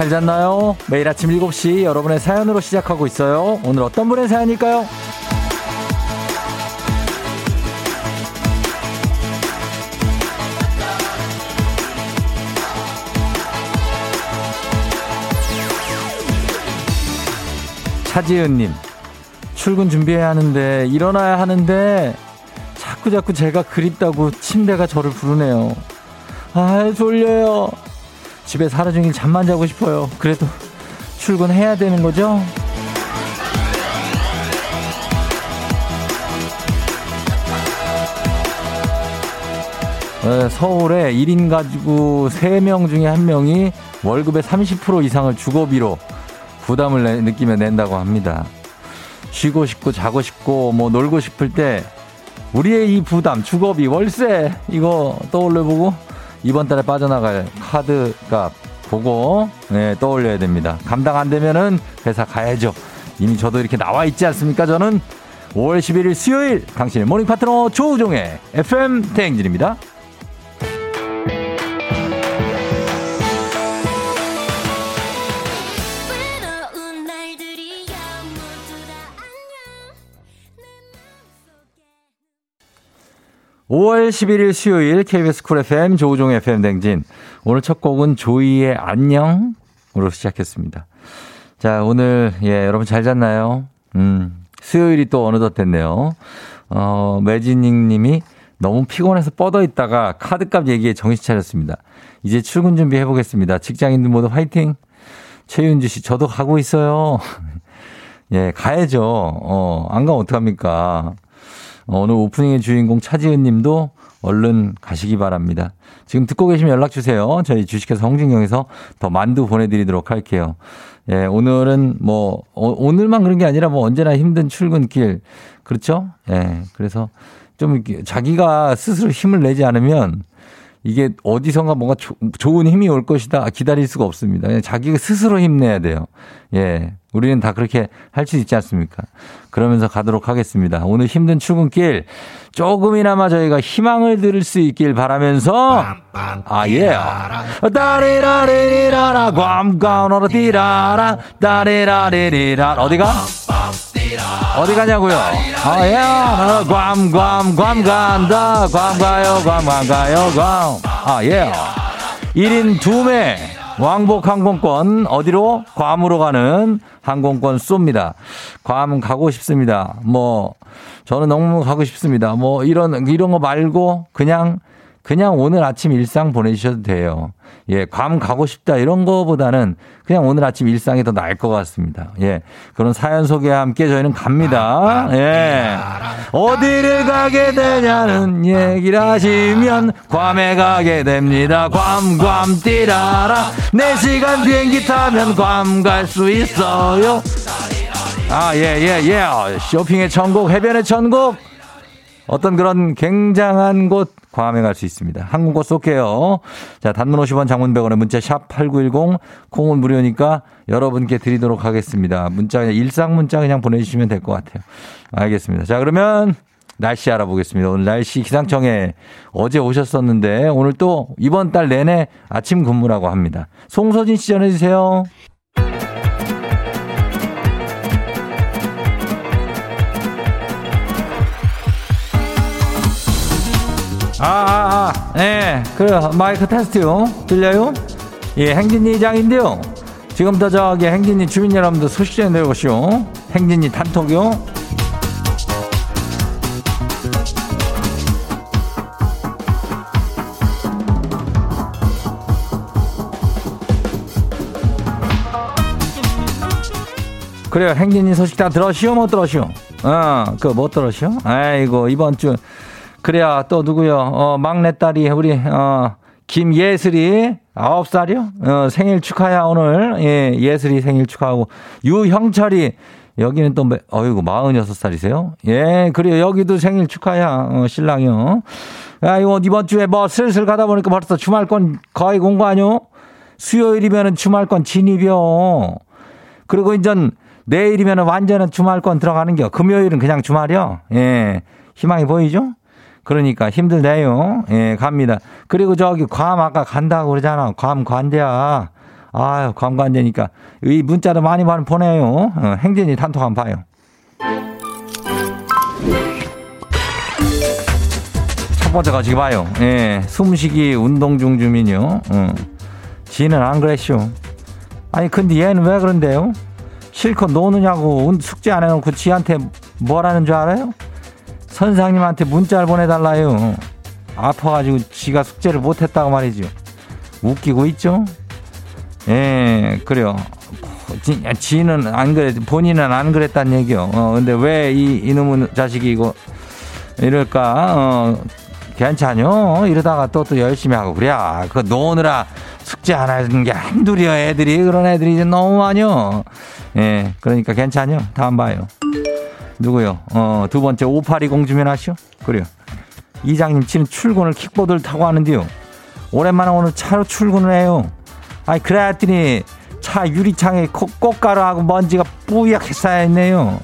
잘 잤나요? 매일 아침 7시 여러분의 사연으로 시작하고 있어요. 오늘 어떤 분의 사연일까요? 차지은님, 출근 준비해야 하는데, 일어나야 하는데, 자꾸 자꾸 제가 그립다고 침대가 저를 부르네요. 아, 졸려요. 집에서 하루 종일 잠만 자고 싶어요. 그래도 출근해야 되는 거죠? 네, 서울에 1인 가지고 3명 중에 1명이 월급의 30% 이상을 주거비로 부담을 내, 느끼며 낸다고 합니다. 쉬고 싶고 자고 싶고 뭐 놀고 싶을 때 우리의 이 부담, 주거비, 월세 이거 떠올려보고 이번 달에 빠져나갈 카드 값 보고 네, 떠올려야 됩니다. 감당 안 되면은 회사 가야죠. 이미 저도 이렇게 나와 있지 않습니까? 저는 5월 11일 수요일 당신의 모닝 파트너 조우종의 FM 대행진입니다. 5월 11일 수요일 KBS 쿨 FM 조우종 FM 댕진. 오늘 첫 곡은 조이의 안녕으로 시작했습니다. 자, 오늘, 예, 여러분 잘 잤나요? 음, 수요일이 또 어느덧 됐네요. 어, 매진닝 님이 너무 피곤해서 뻗어 있다가 카드값 얘기에 정신 차렸습니다. 이제 출근 준비해 보겠습니다. 직장인들 모두 화이팅! 최윤주 씨, 저도 가고 있어요. 예, 가야죠. 어, 안 가면 어떡합니까? 오늘 오프닝의 주인공 차지은 님도 얼른 가시기 바랍니다. 지금 듣고 계시면 연락 주세요. 저희 주식회사 홍진경에서 더 만두 보내드리도록 할게요. 예, 오늘은 뭐, 오, 늘만 그런 게 아니라 뭐 언제나 힘든 출근길. 그렇죠? 예, 그래서 좀 자기가 스스로 힘을 내지 않으면 이게 어디선가 뭔가 조, 좋은 힘이 올 것이다 기다릴 수가 없습니다. 자기가 스스로 힘내야 돼요. 예. 우리는 다 그렇게 할 수 있지 않습니까? 그러면서 가도록 하겠습니다. 오늘 힘든 출근길 조금이나마 저희가 희망을 들을 수 있길 바라면서 아 예. 따리라리리라라 괌가오너라 디라라 따리라리리라 어디가? 어디 가냐고요? 아, 예. 괌, 괌, 괌 간다. 괌 가요, 괌, 괌 가요, 괌. 아, 예. 1인 2매 왕복 항공권 어디로? 괌으로 가는 항공권 쏩니다. 괌 가고 싶습니다. 뭐 저는 너무 가고 싶습니다. 뭐 이런 이런 거 말고 그냥 그냥 오늘 아침 일상 보내주셔도 돼요. 예, 괌 가고 싶다 이런 거보다는 그냥 오늘 아침 일상이 더 나을 것 같습니다. 예, 그런 사연 소개와 함께 저희는 갑니다. 예, 어디를 가게 되냐는 얘기를 하시면 괌에 가게 됩니다. 괌, 괌, 띠라라. 4시간 비행기 타면 괌 갈 수 있어요. 아, 예, 예, 예. 쇼핑의 천국, 해변의 천국. 어떤 그런 굉장한 곳 괌에 갈수 있습니다. 항공권 쏠게요. 자, 단문 50원 장문 100원에 문자 샵 8910 콩은 무료니까 여러분께 드리도록 하겠습니다. 문자 그냥 일상 문자 그냥 보내주시면 될 것 같아요. 알겠습니다. 자, 그러면 날씨 알아보겠습니다. 오늘 날씨 기상청에 어제 오셨었는데 오늘 또 이번 달 내내 아침 근무라고 합니다. 송소진 씨 전해주세요. 아, 아, 아, 예, 그래 마이크 테스트요. 들려요? 예, 행진이 장인데요. 지금부터 저기 행진이 주민 여러분들 소식 좀 내보시오. 행진이 단톡요. 그래요. 행진이 소식 다 들었시오? 못 들었시오? 어, 그못 들었시오? 아이고, 이번 주 그래야 또 누구요? 어, 막내딸이 우리 어 김예슬이 아홉 살이요? 어, 생일 축하야 오늘. 예, 예슬이 생일 축하하고 유형철이 여기는 또 어이구 마흔여섯 살이세요? 예, 그래요. 여기도 생일 축하야. 어, 신랑이요. 야, 이거 이번 주에 뭐 슬슬 가다 보니까 벌써 주말권 거의 공거 아니요? 수요일이면은 주말권 진입이요. 그리고 이젠 내일이면은 완전한 주말권 들어가는 겨. 금요일은 그냥 주말이요. 예. 희망이 보이죠? 그러니까 힘들대요. 예, 갑니다. 그리고 저기 괌 아까 간다고 그러잖아. 괌 관대야. 아유, 안 되니까. 이 문자도 많이 많이 보내요. 어, 행진이 단톡 한번 봐요. 첫 번째 가 지금 봐요. 예, 숨쉬기 운동 중 주민요. 어. 지는 안 그랬쇼. 아니, 근데 얘는 왜 그런데요? 실컷 노느냐고 숙제 안 해놓고 지한테 뭐라는 줄 알아요? 선생님한테 문자를 보내달라요. 아파가지고 지가 숙제를 못했다고 말이죠. 웃기고 있죠? 예, 그래요. 지, 지는 안 그래, 본인은 안 그랬단 얘기요. 어, 근데 왜 이, 이놈의 자식이 이거 이럴까? 어, 괜찮요? 이러다가 또 또 열심히 하고 그래. 그 노느라 숙제 안 하는 게 한둘이야 애들이 그런 애들이 이제 너무 많요. 예, 그러니까 괜찮요. 다음 봐요. 누구요? 어, 두 번째 5820 주면 하시오. 그래요. 이장님 치는 출근을 킥보드를 타고 하는데요. 오랜만에 오늘 차로 출근을 해요. 아니 그래 했더니 차 유리창에 꽃가루하고 먼지가 뿌옇게 쌓여있네요.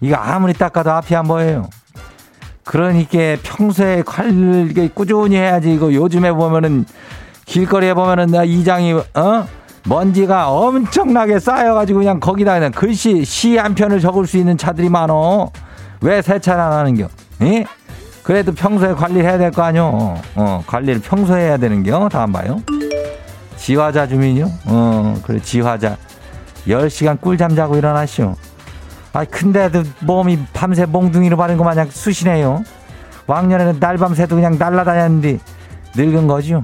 이거 아무리 닦아도 앞이 안 보여요. 그러니까 평소에 관리를 꾸준히 해야지 이거 요즘에 보면은 길거리에 보면은 나 이장이 어 먼지가 엄청나게 쌓여가지고 그냥 거기다 그냥 글씨 시 한 편을 적을 수 있는 차들이 많어. 왜 세차를 안 하는겨? 예? 그래도 평소에 관리를 해야 될 거 아니요. 어, 관리를 평소에 해야 되는겨. 다음 봐요. 지화자 주민요? 어, 그래, 지화자. 10시간 꿀잠 자고 일어나시오. 아, 근데도 몸이 밤새 몽둥이로 바른 거 마냥 쑤시네요. 왕년에는 날밤 새도 그냥 날라다녔는데 늙은 거죠.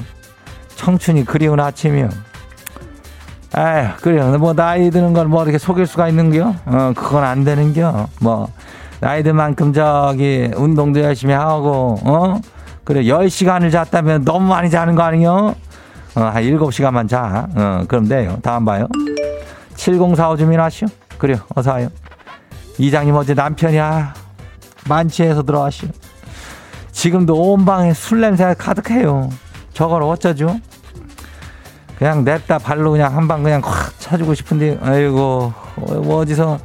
청춘이 그리운 아침이요. 에휴, 그래요. 뭐, 나이 드는 걸 뭐 이렇게 속일 수가 있는겨? 어, 그건 안 되는겨. 뭐, 나이 든 만큼 저기, 운동도 열심히 하고, 어? 그래, 10시간을 잤다면 너무 많이 자는 거 아니요? 어, 한 7시간만 자. 어, 그럼 돼요. 다음 봐요. 7045 주민 하시오. 그래요. 어서 와요. 이장님 어제 남편이야. 만취해서 들어왔시오. 지금도 온 방에 술 냄새가 가득해요. 저걸 어쩌죠? 그냥 냅다 발로 그냥 한 방 그냥 확 차주고 싶은데, 아이고, 뭐 어디서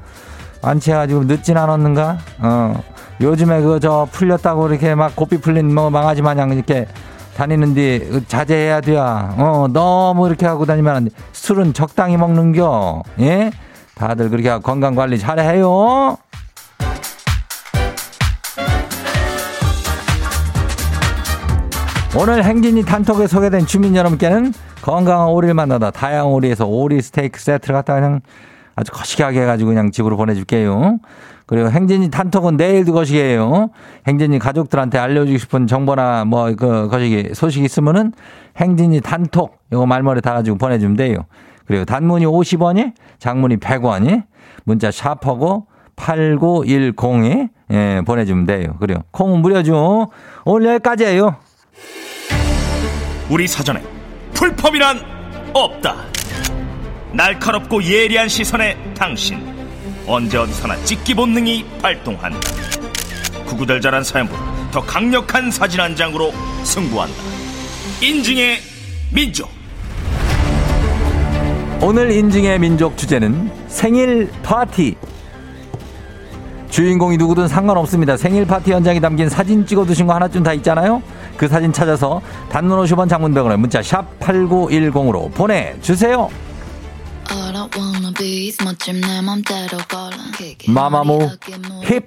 만취해가지고 늦진 않았는가? 어. 요즘에 그 저 풀렸다고 이렇게 막 고삐 풀린 뭐 망아지 마냥 이렇게 다니는데 자제해야 돼요. 어, 너무 이렇게 하고 다니면 안 돼. 술은 적당히 먹는겨. 예? 다들 그렇게 건강 관리 잘해요. 오늘 행진이 단톡에 소개된 주민 여러분께는 건강한 오리를 만나다 다양한 오리에서 오리 스테이크 세트를 갖다 그냥 아주 거시기하게 해가지고 그냥 집으로 보내줄게요. 그리고 행진이 단톡은 내일도 거시기해요. 행진이 가족들한테 알려주고 싶은 정보나 뭐 그 거시기 소식 있으면은 행진이 단톡 이거 말머리 달아주고 보내주면 돼요. 그리고 단문이 50원이 장문이 100원이 문자 샤퍼고 8910이 예, 보내주면 돼요. 그래요. 콩은 무료죠. 오늘 여기까지예요. 우리 사전에 풀펌이란 없다. 날카롭고 예리한 시선에 당신 언제 어디서나 찍기 본능이 발동한다. 구구절절한 사연보다 더 강력한 사진 한 장으로 승부한다. 인증의 민족. 오늘 인증의 민족 주제는 생일 파티. 주인공이 누구든 상관없습니다. 생일 파티 현장에 담긴 사진 찍어 두신 거 하나쯤 다 있잖아요. 그 사진 찾아서 단문 50원 장문병원에 문자 샵 8910으로 보내주세요. 마마무 힙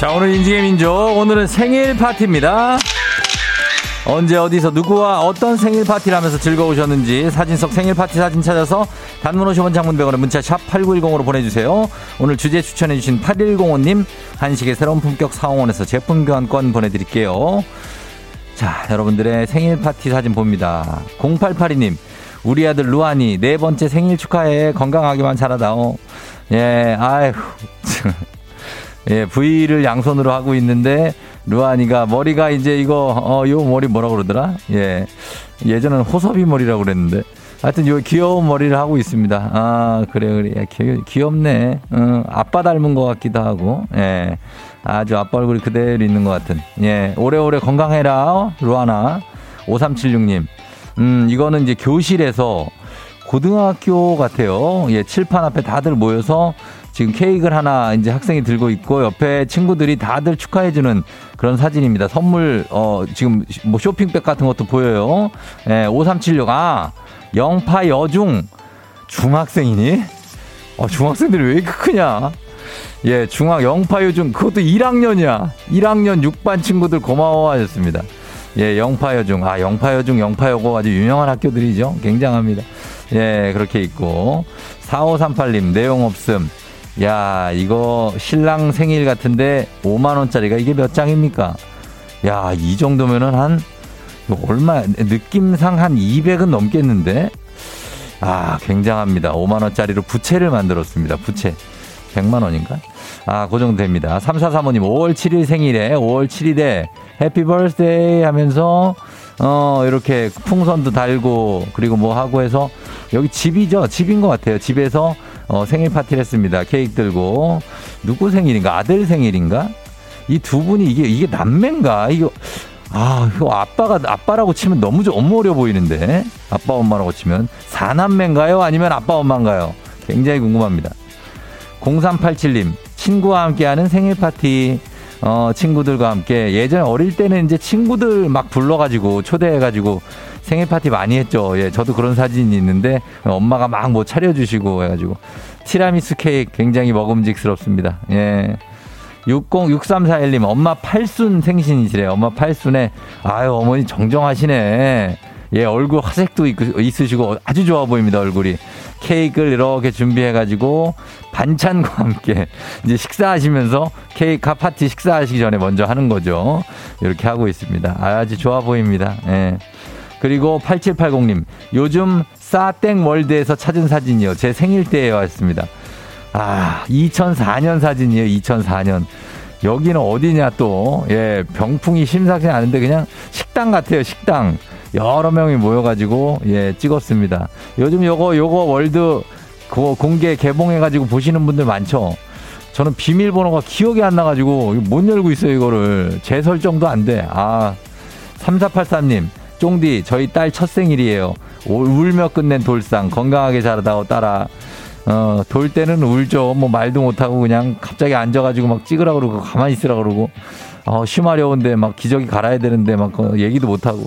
자, 오늘 인증의 민족. 오늘은 생일 파티입니다. 언제 어디서 누구와 어떤 생일 파티를 하면서 즐거우셨는지 사진 속 생일 파티 사진 찾아서 단문 50원 장문병원에 문자 샵 8910으로 보내주세요. 오늘 주제 추천해주신 8105님 한식의 새로운 품격 사원에서 제품 교환권 보내드릴게요. 자, 여러분들의 생일 파티 사진 봅니다. 0882님, 우리 아들 루안이 네 번째 생일 축하해. 건강하기만 잘하다오. 예, 아휴. 예, V를 양손으로 하고 있는데, 루안이가 머리가 이제 이거, 어, 요 머리 뭐라 그러더라? 예. 예전에는 호섭이 머리라고 그랬는데. 하여튼 요 귀여운 머리를 하고 있습니다. 아, 그래, 그래. 귀, 귀엽네. 어, 아빠 닮은 것 같기도 하고, 예. 아주 아빠 얼굴이 그대로 있는 것 같은. 예. 오래오래 건강해라, 루아나. 5376님. 음, 이거는 이제 교실에서 고등학교 같아요. 예, 칠판 앞에 다들 모여서 지금 케이크를 하나 이제 학생이 들고 있고 옆에 친구들이 다들 축하해주는 그런 사진입니다. 선물, 어, 지금 뭐 쇼핑백 같은 것도 보여요. 예, 5376. 아, 영파 여중. 중학생이니? 어, 중학생들이 왜 이렇게 크냐? 예, 중학 영파 여중. 그것도 1학년이야. 1학년 6반 친구들 고마워하셨습니다. 예, 영파여중. 아, 영파여중, 영파여고 아주 유명한 학교들이죠. 굉장합니다. 예, 그렇게 있고. 4538님, 내용 없음. 야, 이거 신랑 생일 같은데 5만원짜리가 이게 몇 장입니까? 야, 이 정도면은 한, 얼마, 느낌상 한 200은 넘겠는데? 아, 굉장합니다. 5만원짜리로 부채를 만들었습니다. 부채. 100만원인가? 아, 그 정도 됩니다. 3435님, 5월 7일 생일에 5월 7일에 해피 벌스데이 하면서 어, 이렇게 풍선도 달고 그리고 뭐 하고 해서 여기 집이죠. 집인 것 같아요. 집에서 어, 생일 파티를 했습니다. 케이크 들고. 누구 생일인가? 아들 생일인가? 이 두 분이 이게, 이게 남매인가? 이거, 아, 이거 아빠가, 아빠라고 치면 너무, 너무 어려 보이는데. 아빠, 엄마라고 치면. 사남매인가요? 아니면 아빠, 엄마인가요? 굉장히 궁금합니다. 0387님, 친구와 함께하는 생일 파티. 어, 친구들과 함께 예전에 어릴 때는 이제 친구들 막 불러가지고 초대해가지고 생일 파티 많이 했죠. 예, 저도 그런 사진이 있는데 엄마가 막 뭐 차려주시고 해가지고 티라미수 케이크 굉장히 먹음직스럽습니다. 예. 60, 6341님, 엄마 팔순 생신이시래요. 엄마 팔순에, 아유, 어머니 정정하시네. 예, 얼굴 화색도 있으시고 아주 좋아 보입니다, 얼굴이. 케이크를 이렇게 준비해가지고 반찬과 함께 이제 식사하시면서 케이크 파티 식사하시기 전에 먼저 하는 거죠. 이렇게 하고 있습니다. 아주 좋아 보입니다. 예. 그리고 8780님, 요즘 싸땡 월드에서 찾은 사진이요. 제 생일 때에 왔습니다. 아, 2004년 사진이에요. 2004년. 여기는 어디냐 또, 예, 병풍이 심상치 않은데 그냥 식당 같아요. 식당. 여러 명이 모여가지고 예 찍었습니다. 요즘 요거 요거 월드 그거 공개 개봉해가지고 보시는 분들 많죠. 저는 비밀번호가 기억이 안 나가지고 못 열고 있어요 이거를 재 설정도 안 돼. 아 3483님 쫑디 저희 딸 첫 생일이에요. 울며 끝낸 돌상 건강하게 자라다오 따라 어, 돌 때는 울죠. 뭐 말도 못하고 그냥 갑자기 앉아가지고 막 찍으라 그러고 가만히 있으라 그러고 어, 쉬마려운데 막 기저귀 갈아야 되는데 막 어, 얘기도 못하고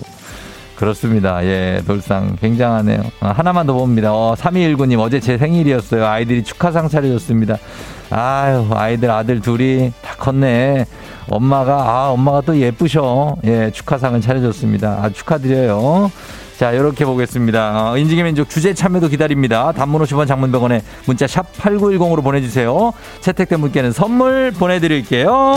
그렇습니다. 예, 돌상 굉장하네요. 아, 하나만 더 봅니다. 어, 3219님 어제 제 생일이었어요. 아이들이 축하상 차려줬습니다. 아유, 아이들 아들 둘이 다 컸네. 엄마가 아, 엄마가 또 예쁘셔. 예, 축하상을 차려줬습니다. 아, 축하드려요. 자, 이렇게 보겠습니다. 어, 인지개 민족 주제 참여도 기다립니다. 단문 50원 장문병원에 문자 샵 8910으로 보내주세요. 채택된 분께는 선물 보내드릴게요.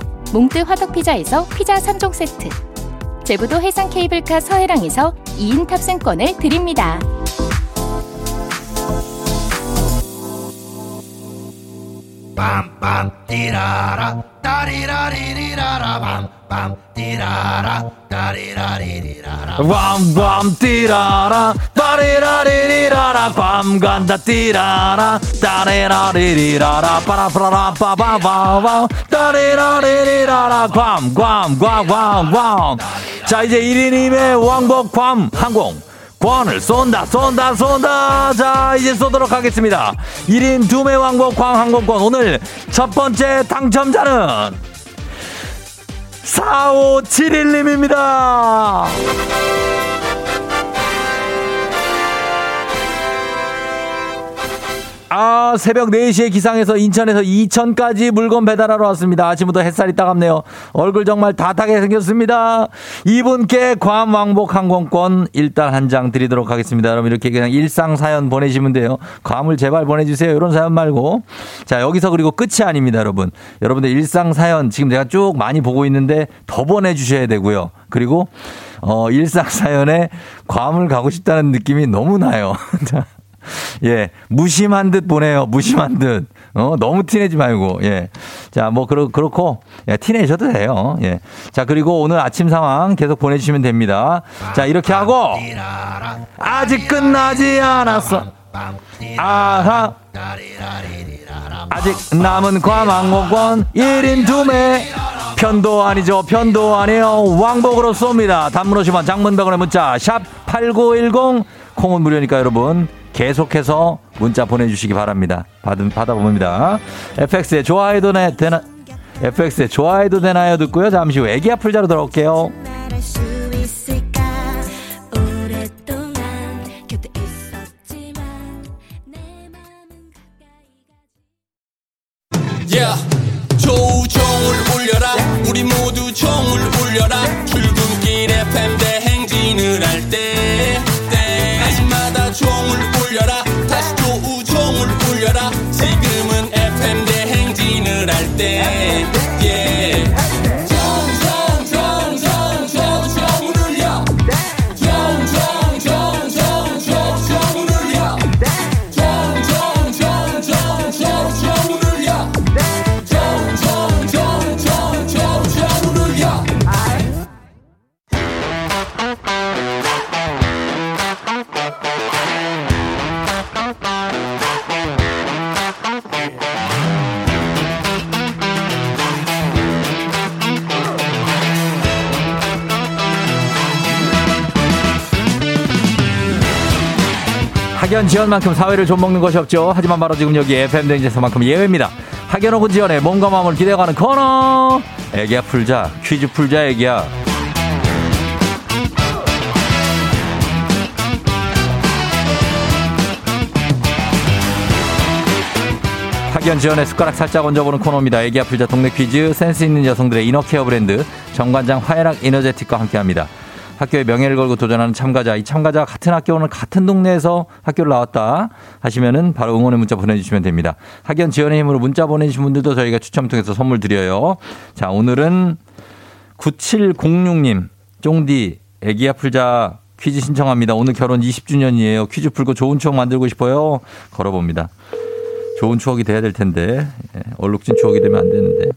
몽뜨 화덕피자에서 피자 3종 세트 제부도 해상 케이블카 서해랑에서 2인 탑승권을 드립니다. 빰빰 띠라라 따리라리리라라 빰빰 띠라라 따리라리리라라. 빰빰 띠라라 따리라리리라라 빰 간다 띠라라 따리라리리라라 빠라빠라 빠바바바 따리라리리라라 꽝꽝꽝꽝꽝 자 이제 1인임의 왕복 괌 항공 권을 쏜다 쏜다 쏜다. 자 이제 쏘도록 하겠습니다. 1인 2매 왕복 광항공권. 오늘 첫 번째 당첨자는 4571님입니다 아, 새벽 4시에 기상해서 인천에서 이천까지 물건 배달하러 왔습니다. 아침부터 햇살이 따갑네요. 얼굴 정말 다타게 생겼습니다. 이분께 괌 왕복 항공권 일단 한 장 드리도록 하겠습니다. 여러분 이렇게 그냥 일상 사연 보내시면 돼요. 괌을 제발 보내주세요. 이런 사연 말고. 자, 여기서 그리고 끝이 아닙니다, 여러분. 여러분들 일상 사연 지금 내가 쭉 많이 보고 있는데 더 보내주셔야 되고요. 그리고 어, 일상 사연에 괌을 가고 싶다는 느낌이 너무 나요. 예, 무심한 듯 보내요. 무심한 듯. 어, 너무 티내지 말고, 예. 자, 뭐, 그렇, 그렇고, 예, 티내셔도 돼요. 예. 자, 그리고 오늘 아침 상황 계속 보내주시면 됩니다. 자, 이렇게 하고, 아직 끝나지 않았어. 아하. 아직 남은 과망고권 1인 2매. 편도 아니죠. 편도 아니에요. 왕복으로 쏩니다. 단문 50원 장문병원의 문자, 샵 8910. 콩은 무료니까 여러분. 계속해서 문자 보내주시기 바랍니다. 받은, 받아봅니다. FX의 좋아해도 되나, FX의 좋아해도 되나요? 듣고요. 잠시 후 애기 아플 자로 돌아올게요. 지연만큼 사회를 좀 먹는 것이 없죠. 하지만 바로 지금 여기 FM 댕지에서만큼 예외입니다. 혹은 지연의 몸과 마음을 기대어가는 코너. 애기야 풀자. 퀴즈 풀자 애기야. 학연 지연의 숟가락 살짝 얹어보는 코너입니다. 애기 아플자 동네 퀴즈 센스 있는 여성들의 이너케어 브랜드 정관장 화해락 이너제틱과 함께합니다. 학교의 명예를 걸고 도전하는 참가자, 이 참가자가 같은 학교는 같은 동네에서 학교를 나왔다 하시면은 바로 응원의 문자 보내주시면 됩니다. 학연 지원의 힘으로 문자 보내주신 분들도 저희가 추첨 통해서 선물 드려요. 자, 오늘은 9706님, 쫑디, 애기야 풀자 퀴즈 신청합니다. 오늘 결혼 20주년이에요. 퀴즈 풀고 좋은 추억 만들고 싶어요. 걸어봅니다. 좋은 추억이 돼야 될 텐데, 예, 얼룩진 추억이 되면 안 되는데.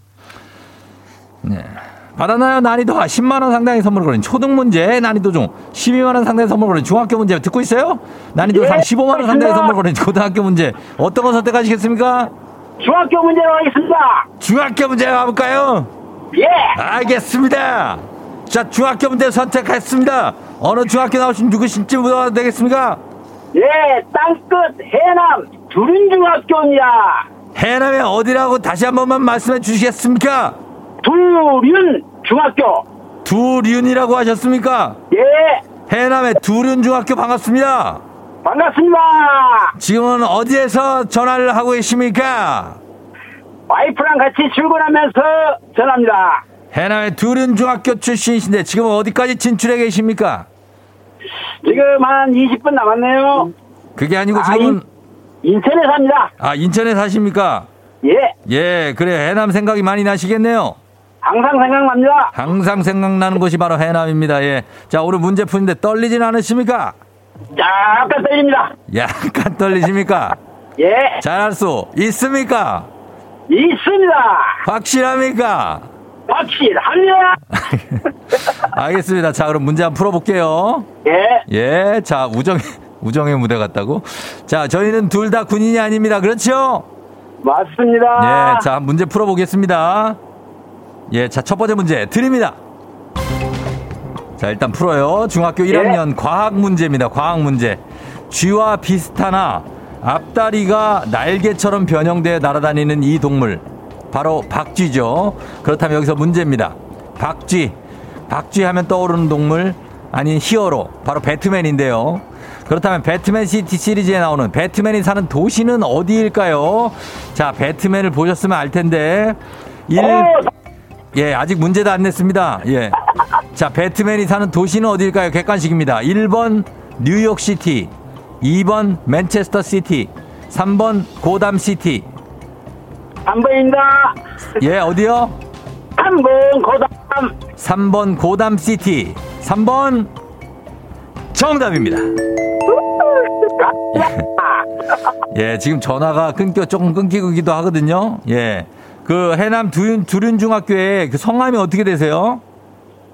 네. 받았나요? 난이도가 10만원 상당의 선물을 걸린 초등 문제, 난이도 중 12만원 상당의 선물을 걸린 중학교 문제 듣고 있어요? 난이도 상 15만원 상당의 선물을 걸린 고등학교 문제. 어떤 거 선택하시겠습니까? 중학교 문제로 하겠습니다. 중학교 문제 가볼까요? 예. 알겠습니다. 자, 중학교 문제 선택했습니다. 어느 중학교 나오신 누구신지 물어봐도 되겠습니까? 예, 땅끝 해남 두륜중학교입니다. 해남에 어디라고 다시 한 번만 말씀해 주시겠습니까? 두륜 중학교. 두륜이라고 하셨습니까? 예, 해남의 두륜 중학교 반갑습니다. 반갑습니다. 지금은 어디에서 전화를 하고 계십니까? 와이프랑 같이 출근하면서 전합니다. 해남의 두륜 중학교 출신이신데 지금 어디까지 진출해 계십니까? 지금 한 20분 남았네요. 그게 아니고 지금은 인천에 삽니다. 아 인천에 사십니까? 예, 예, 그래 해남 생각이 많이 나시겠네요. 항상 생각납니다. 항상 생각나는 곳이 바로 해남입니다. 예. 자 오늘 문제 푸는데 떨리진 않으십니까? 약간 떨립니다. 약간 떨리십니까? 예, 잘할 수 있습니까? 있습니다. 확실합니까? 확실합니다. 알겠습니다. 자, 그럼 문제 한번 풀어볼게요. 예, 예, 자, 우정, 우정의 무대 같다고? 자, 저희는 둘 다 군인이 아닙니다. 그렇죠? 맞습니다. 예, 자, 문제 풀어보겠습니다. 예, 자, 첫 번째 문제 드립니다. 자, 일단 풀어요. 중학교 1학년 과학 문제입니다. 과학 문제. 쥐와 비슷하나 앞다리가 날개처럼 변형되어 날아다니는 이 동물. 바로 박쥐죠. 그렇다면 여기서 문제입니다. 박쥐. 박쥐 하면 떠오르는 동물 아닌 히어로. 바로 배트맨인데요. 그렇다면 배트맨 시티 시리즈에 나오는 배트맨이 사는 도시는 어디일까요? 자, 배트맨을 보셨으면 알 텐데. 일, 오, 예, 아직 문제도 안 냈습니다. 예. 자, 배트맨이 사는 도시는 어디일까요? 객관식입니다. 1번 뉴욕시티, 2번 맨체스터 시티, 3번 고담 시티. 한 번입니다. 예, 어디요? 한 번, 고담. 3번 고담 시티. 3번 정답입니다. 예, 지금 전화가 끊겨 조금 끊기기도 하거든요. 예. 그 해남 두륜 두륜 중학교에 그 성함이 어떻게 되세요?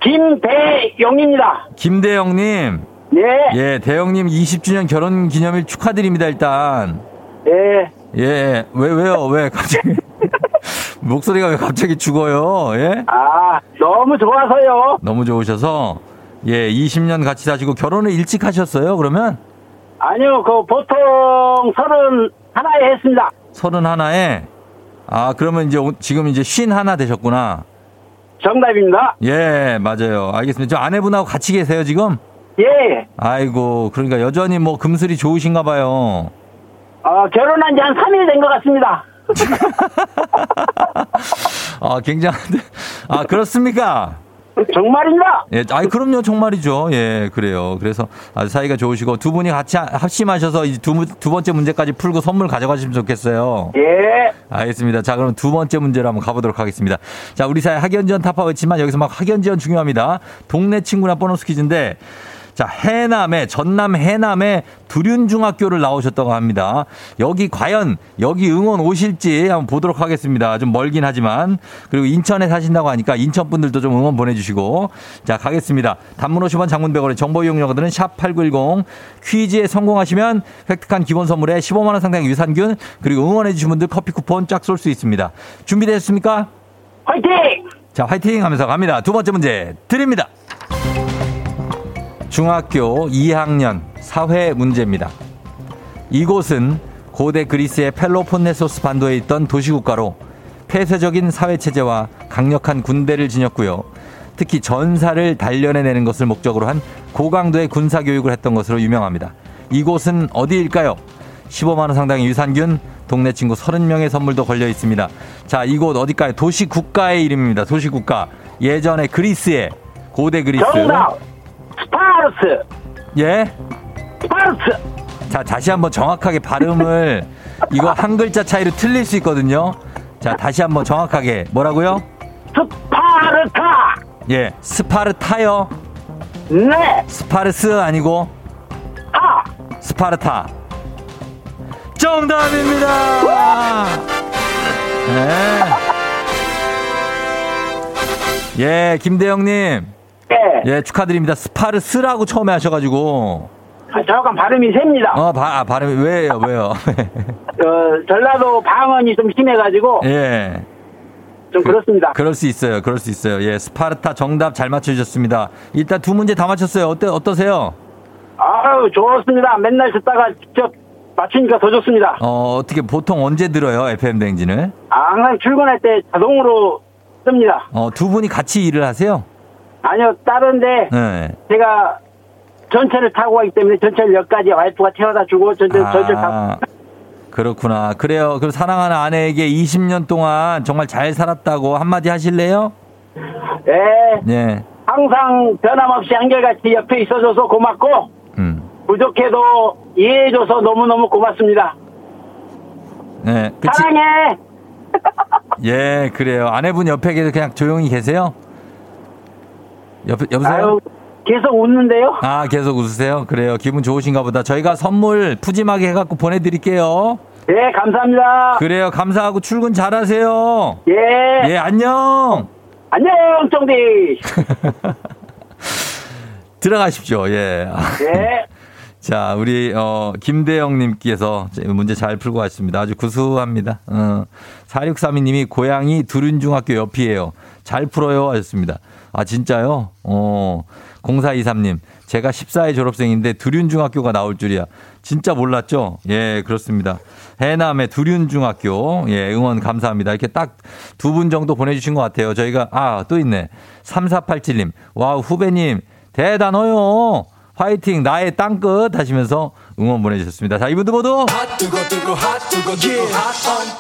김대영입니다. 김대영 님. 예, 예, 대영님 20주년 결혼 기념일 축하드립니다, 일단. 예. 예, 왜, 왜요? 왜 갑자기? 목소리가 왜 갑자기 죽어요? 예? 아, 너무 좋아서요. 너무 좋으셔서, 예, 20년 같이 사시고 결혼을 일찍 하셨어요, 그러면? 아니요, 그 보통 서른 하나에 했습니다. 서른 하나에, 아, 그러면 이제 오- 지금 이제 쉰 하나 되셨구나. 정답입니다. 예, 맞아요. 알겠습니다. 저 아내분하고 같이 계세요, 지금? 예. 아이고, 그러니까 여전히 뭐 금슬이 좋으신가 봐요. 어, 결혼한 지 한 3일 된 것 같습니다. 아, 굉장한데. 아, 그렇습니까? 정말입니다. 예, 아이 그럼요, 정말이죠. 예, 그래요. 그래서 아주 사이가 좋으시고 두 분이 같이 합심하셔서 이제 두, 번째 문제까지 풀고 선물 가져가시면 좋겠어요. 예. 알겠습니다. 자, 그럼 두 번째 문제로 한번 가보도록 하겠습니다. 자, 우리 사회 학연지원 타파였지만 여기서 막 학연지원 중요합니다. 동네 친구나 보너스 퀴즈인데 자, 해남에, 전남 해남에 두륜중학교를 나오셨다고 합니다. 여기 과연, 여기 응원 오실지 한번 보도록 하겠습니다. 좀 멀긴 하지만. 그리고 인천에 사신다고 하니까 인천 분들도 좀 응원 보내주시고. 자, 가겠습니다. 단문 50원 장문 100원의 정보 이용료들은 샵8910 퀴즈에 성공하시면 획득한 기본 선물에 15만원 상당의 유산균 그리고 응원해주신 분들 커피 쿠폰 쫙 쏠 수 있습니다. 준비되셨습니까? 화이팅! 자, 화이팅 하면서 갑니다. 두 번째 문제 드립니다. 중학교 2학년 사회 문제입니다. 이곳은 고대 그리스의 펠로폰네소스 반도에 있던 도시국가로 폐쇄적인 사회체제와 강력한 군대를 지녔고요. 특히 전사를 단련해내는 것을 목적으로 한 고강도의 군사교육을 했던 것으로 유명합니다. 이곳은 어디일까요? 15만원 상당의 유산균, 동네 친구 30명의 선물도 걸려 있습니다. 자, 이곳 어딜까요? 도시국가의 이름입니다. 도시국가. 예전에 그리스의 고대 그리스. 정답! 스파르스! 예? 스파르스! 자, 다시 한번 정확하게 발음을 이거 한 글자 차이로 틀릴 수 있거든요. 자, 다시 한번 정확하게 뭐라고요? 스파르타! 예, 스파르타요. 네! 스파르스 아니고 하! 스파르타. 정답입니다. 네. 예, 김대영님. 예. 예, 축하드립니다. 스파르스라고 처음에 하셔가지고. 아, 잠깐 발음이 셉니다. 어, 바, 아, 발음이, 왜요, 왜요? 어, 전라도 방언이 좀 심해가지고 예. 좀 그렇습니다. 그 럴 수 있어요. 그럴 수 있어요. 예, 스파르타 정답 잘 맞춰주셨습니다. 일단 두 문제 다 맞췄어요. 어때, 어떠세요? 아유, 좋습니다. 맨날 듣다가 직접 맞추니까 더 좋습니다. 어, 어떻게 보통 언제 들어요? FM 대행진을? 아, 항상 출근할 때 자동으로 씁니다. 어, 두 분이 같이 일을 하세요? 아니요, 다른데 네. 제가 전철을 타고 가기 때문에 전철역까지 와이프가 태워다 주고 전철, 전철 타고 아, 그렇구나. 그래요. 그럼 사랑하는 아내에게 20년 동안 정말 잘 살았다고 한마디 하실래요? 예, 네. 항상 변함없이 한결같이 옆에 있어줘서 고맙고 음. 부족해도 이해해줘서 너무너무 고맙습니다. 네, 그치. 사랑해! 예, 그래요. 아내분 옆에 계서 그냥 조용히 계세요? 옆, 여보세요? 아유, 계속 웃는데요? 아, 계속 웃으세요? 그래요. 기분 좋으신가 보다. 저희가 선물 푸짐하게 해갖고 보내드릴게요. 네, 감사합니다. 그래요. 감사하고 출근 잘하세요. 예. 예, 안녕! 안녕, 정디! 들어가십시오. 예. 네. 자, 우리, 어, 김대영 님께서 문제 잘 풀고 왔습니다. 아주 구수합니다. 어, 4632 님이 고향이 두륜중학교 옆이에요. 잘 풀어요. 하셨습니다. 아, 진짜요? 어, 0423님. 제가 14회 졸업생인데 두륜중학교가 나올 줄이야. 진짜 몰랐죠? 예, 그렇습니다. 해남의 두륜중학교. 예, 응원 감사합니다. 이렇게 딱 두 분 정도 보내주신 것 같아요. 저희가, 아, 또 있네. 3487님. 와우, 후배님. 대단해요. 화이팅 나의 땅끝 하시면서 응원 보내주셨습니다. 자 이분들 모두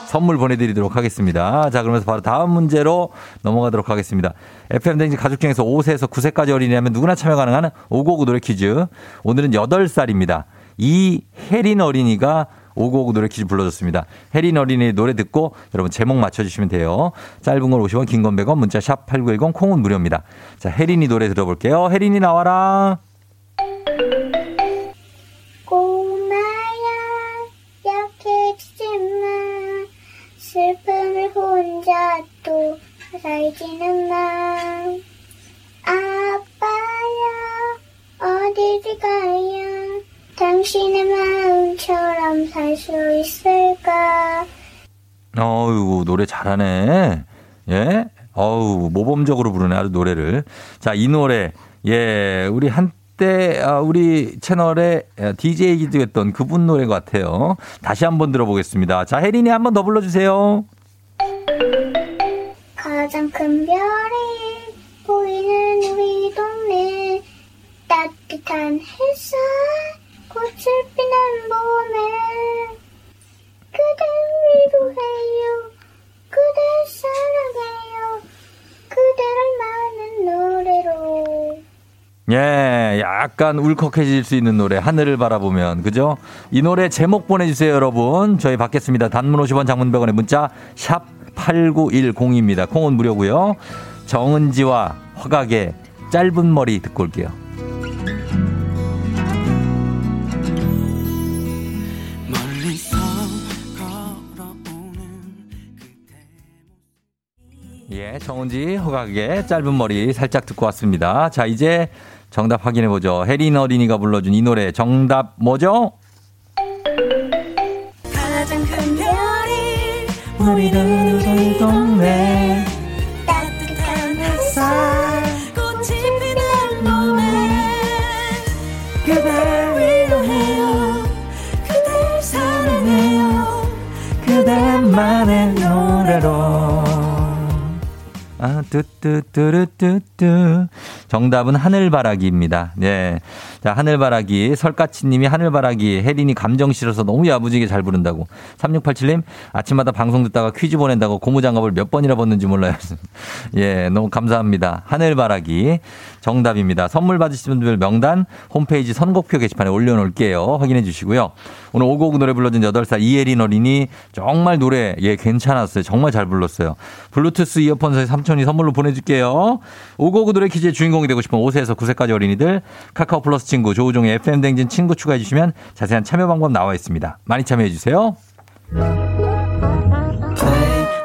선물 보내드리도록 하겠습니다. 자 그러면서 바로 다음 문제로 넘어가도록 하겠습니다. FM 댕진 가족 중에서 5세에서 9세까지 어린이라면 누구나 참여 가능한 559 노래 퀴즈. 오늘은 8살입니다. 이혜린 어린이가 559 노래 퀴즈 불러줬습니다. 혜린 어린이 노래 듣고 여러분 제목 맞춰주시면 돼요. 짧은 걸 50원, 긴 건 100원, 문자 샵 8910, 콩은 무료입니다. 자, 혜린이 노래 들어볼게요. 혜린이 나와라. 꼬마야 약해지지마 슬픔을 혼자 또 살지는 마 아빠야 어디를 가야 당신의 마음처럼 살 수 있을까 어유 노래 잘하네. 예? 어우, 모범적으로 부르네, 아주 노래를. 자, 이 노래, 예, 우리 한 때, 아, 우리 채널에 DJ이기도 했던 그분 노래 같아요. 다시 한번 들어보겠습니다. 자, 혜린이 한번 더 불러주세요. 가장 큰 별이 보이는 우리 동네 따뜻한 햇살 꽃을 피는 봄에 그댈 위로해요 그댈 사랑해요 그대를 많은 노래로 예, 약간 울컥해질 수 있는 노래, 하늘을 바라보면. 그죠? 이 노래 제목 보내주세요, 여러분. 저희 받겠습니다. 단문 50원 장문 100원의 문자, 샵 8910입니다. 콩은 무료고요 정은지와 허각의 짧은 머리 듣고 올게요. 예, 정은지 허각의 짧은 머리 살짝 듣고 왔습니다. 자, 이제 정답 확인해 보죠. 혜린 어린이가 불러준 이 노래 정답 뭐죠? 가장 큰 별이 우리들 동네 따뜻한 햇살 꽃이 피는 봄에 그댈 위로해요 그댈 사랑해요 그대만의 노래로 아, 뚜뚜뚜루뚜뚜. 정답은 하늘바라기입니다. 네. 자, 하늘바라기. 설까치 님이 하늘바라기. 혜린이 감정 실어서 너무 야무지게 잘 부른다고. 3687님, 아침마다 방송 듣다가 퀴즈 보낸다고 고무장갑을 몇 번이나 벗는지 몰라요. 예, 너무 감사합니다. 하늘바라기. 정답입니다. 선물 받으신 분들 명단 홈페이지 선곡표 게시판에 올려놓을게요. 확인해 주시고요. 오늘 오곡 노래 불러준 8살 이혜린 어린이 정말 노래, 예, 괜찮았어요. 정말 잘 불렀어요. 블루투스 이어폰 삼촌이 선물로 보내줄게요. 오곡 노래 퀴즈의 주인공이 되고 싶은 5세에서 9세까지 어린이들 카카오 플러스 친구 조우종의 FM 댕진 친구 추가해 주시면 자세한 참여 방법 나와 있습니다. 많이 참여해 주세요.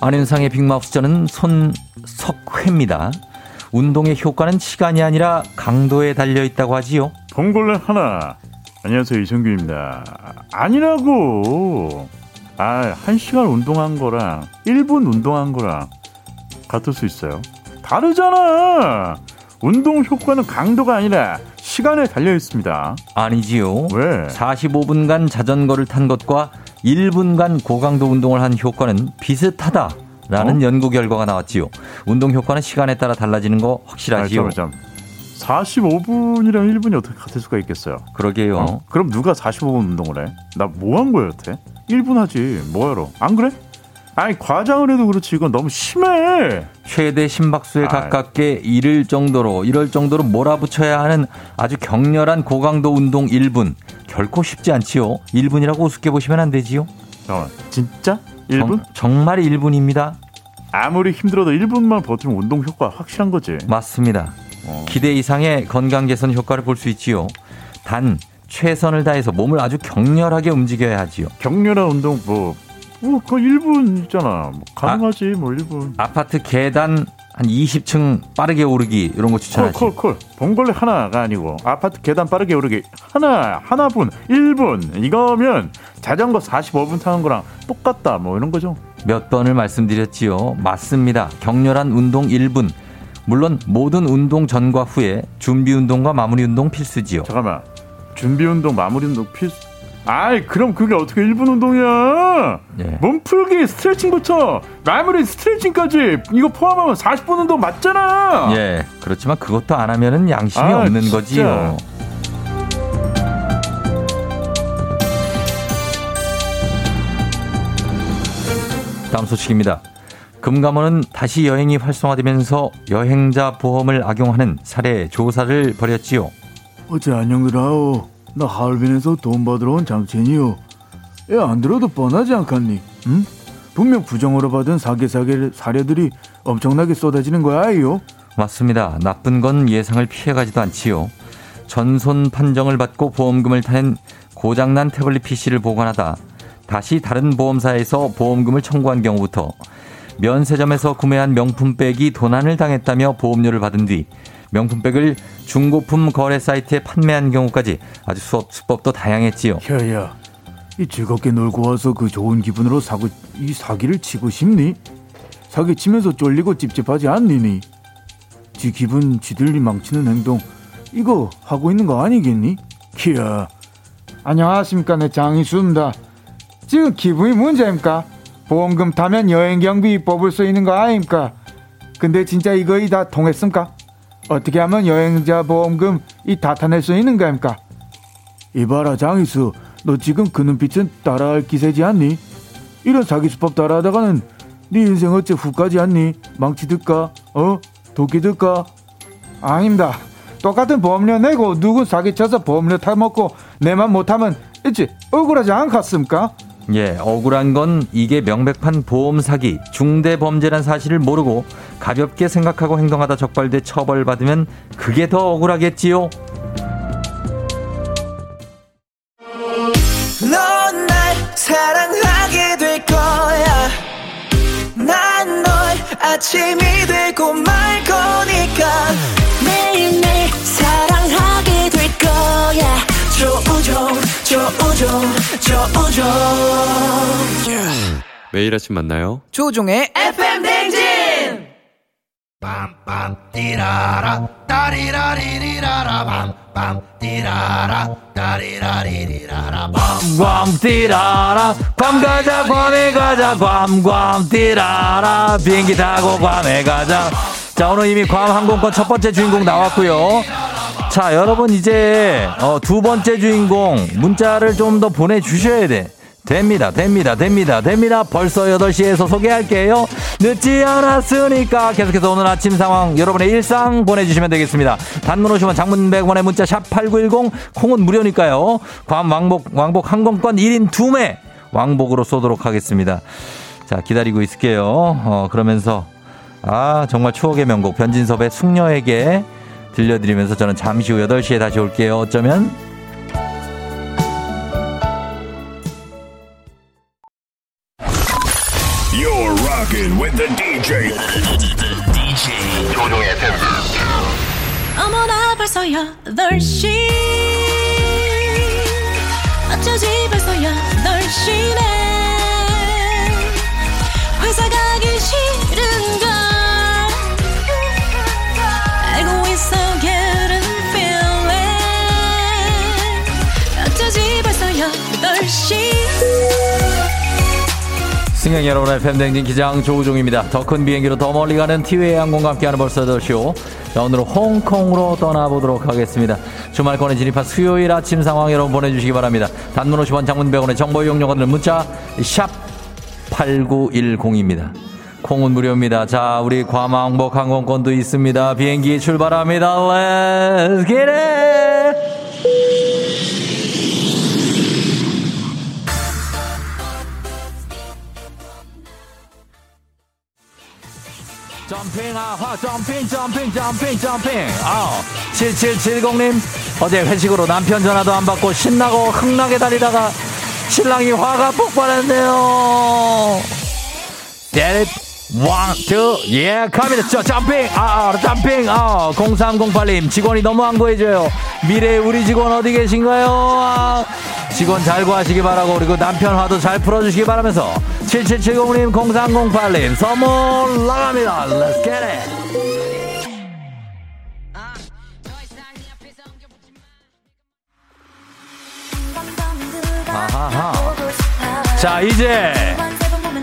안윤상의 빅마우스 저는 손석회입니다. 운동의 효과는 시간이 아니라 강도에 달려 있다고 하지요. 봉골레 하나, 안녕하세요 이성규입니다. 아니라고. 아, 한 시간 운동한 거랑 1분 운동한 거랑 같을 수 있어요. 다르잖아. 운동 효과는 강도가 아니라 시간에 달려 있습니다. 아니지요. 왜? 45분간 자전거를 탄 것과 1분간 고강도 운동을 한 효과는 비슷하다 라는 어? 연구 결과가 나왔지요. 운동 효과는 시간에 따라 달라지는 거 확실하지요. 아, 잠깐만, 잠깐만. 45분이랑 1분이 어떻게 같을 수가 있겠어요? 그러게요. 어? 그럼 누가 45분 운동을 해? 나 뭐 한 거야, 여태? 1분 하지. 뭐하러? 안 그래? 아니, 과장을 해도 그렇지. 이건 너무 심해. 최대 심박수에 아이. 가깝게 이를 정도로 이럴 정도로 몰아붙여야 하는 아주 격렬한 고강도 운동 1분 결코 쉽지 않지요. 1분이라고 우습게 보시면 안 되지요. 잠깐만. 진짜? 1분? 정, 말 1분입니다. 아무리 힘들어도 1분만 버티면 운동 효과 확실한 거지. 맞습니다. 어. 기대 이상의 건강 개선 효과를 볼 수 있지요. 단 최선을 다해서 몸을 아주 격렬하게 움직여야 하지요. 격렬한 운동 뭐, 뭐, 그거 1분 있잖아. 뭐 가능하지, 뭐 1분. 아파트 계단 한 20층 빠르게 오르기 이런 거 콜, 추천하지. 콜, 콜. 봉골레 하나가 아니고 아파트 계단 빠르게 오르기 하나, 하나분, 1분. 이거면 자전거 45분 타는 거랑 똑같다. 뭐 이런 거죠. 몇 번을 말씀드렸지요. 맞습니다. 격렬한 운동 1분. 물론 모든 운동 전과 후에 준비 운동과 마무리 운동 필수지요. 잠깐만. 준비 운동, 마무리 운동 필수. 아이, 그럼 그게 어떻게 1분 운동이야? 예. 몸풀기, 스트레칭부터 마무리 스트레칭까지 이거 포함하면 40분 운동 맞잖아. 예. 그렇지만 그것도 안 하면은 양심이 아, 없는 진짜. 거지요. 다음 소식입니다. 금감원은 다시 여행이 활성화되면서 여행자 보험을 악용하는 사례 조사를 벌였지요. 어째 안녕들하오. 나 하얼빈에서 돈 받으러 온 장첸이요. 애안 들어도 뻔하지 않겠니? 응? 분명 부정으로 받은 사기사기 사례들이 엄청나게 쏟아지는 거야, 아이요. 맞습니다. 나쁜 건 예상을 피해가지도 않지요. 전손 판정을 받고 보험금을 타는 고장난 태블릿 PC를 보관하다 다시 다른 보험사에서 보험금을 청구한 경우부터 면세점에서 구매한 명품백이 도난을 당했다며 보험료를 받은 뒤 명품백을 중고품 거래 사이트에 판매한 경우까지 아주 수업, 수법도 다양했지요. 야야, 이 즐겁게 놀고 와서 그 좋은 기분으로 사고 이 사기를 치고 싶니? 사기 치면서 쫄리고 찝찝하지 않니니? 지 기분 지들리 망치는 행동 이거 하고 있는 거 아니겠니? 키야. 안녕하십니까 내 장이수입니다. 지금 기분이 문제입니까? 보험금 타면 여행 경비 뽑을 수 있는 거 아닙니까? 근데 진짜 이거 이 다 통했습니까? 어떻게 하면 여행자 보험금 이 다 타낼 수 있는 거입니까? 이봐라 장이수 너 지금 그 눈빛은 따라할 기세지 않니? 이런 사기 수법 따라하다가는 네 인생 어째 훅 가지 않니? 망치 들까? 어? 도끼 들까? 아닙니다 똑같은 보험료 내고 누구 사기쳐서 보험료 타먹고 내만 못하면 있지 억울하지 않겠습니까? 예, 억울한 건 이게 명백한 보험 사기, 중대 범죄란 사실을 모르고 가볍게 생각하고 행동하다 적발돼 처벌받으면 그게 더 억울하겠지요. 아침이 되 조우종, 조우종, 조우종. 매일 아침 만나요. 조종의 FM 댕진! 괌 띠라라 괌 가자 괌에 가자 괌괌 띠라라 비행기 타고 괌에 가자 자 오늘 이미 괌 항공권 첫 번째 주인공 나왔고요 자 여러분 이제 어, 두 번째 주인공 문자를 좀 더 보내주셔야 돼. 됩니다 됩니다 됩니다 됩니다. 벌써 8시에서 소개할게요. 늦지 않았으니까 계속해서 오늘 아침 상황 여러분의 일상 보내주시면 되겠습니다. 단문 오시면 장문 100원의 문자 샵 8910 콩은 무료니까요. 괌 왕복 왕복 항공권 1인 2매 왕복으로 쏘도록 하겠습니다. 자 기다리고 있을게요. 어, 그러면서 아 정말 추억의 명곡 변진섭의 숙녀에게 들려드리면서 저는 잠시 후 8시에 다시 올게요. 어쩌면 You're rocking with the DJ. DJ 조종의 어머나 벌써 8시. 어쩌지 벌써 8시네. 회사 가 승객 여러분의 팬댕진 기장 조우종입니다. 더 큰 비행기로 더 멀리 가는 티웨이 항공과 함께하는 벌써 더쇼. 자, 오늘은 홍콩으로 떠나보도록 하겠습니다. 주말권에 진입한 수요일 아침 상황 여러분 보내주시기 바랍니다. 단문 50원 장문 100원의 정보 이용료들 문자 샵 8910입니다. 콩은 무료입니다. 자, 우리 과망복 항공권도 있습니다. 비행기 출발합니다. Let's get it! 점핑 아하 점핑 점핑 점핑 점핑. 아 7770님 어제 회식으로 남편 전화도 안 받고 신나고 흥나게 달리다가 신랑이 화가 폭발했네요. Get it? One two yeah 갑니다 저 점핑 아 아, 점핑. 아 0308님 직원이 너무 안 구해줘요. 미래의 우리 직원 어디 계신가요? 아, 직원 잘 구하시기 바라고 그리고 남편 화도 잘 풀어주시기 바라면서 7770님 0308님 선물 나갑니다. Let's get it. 아하하. 자 이제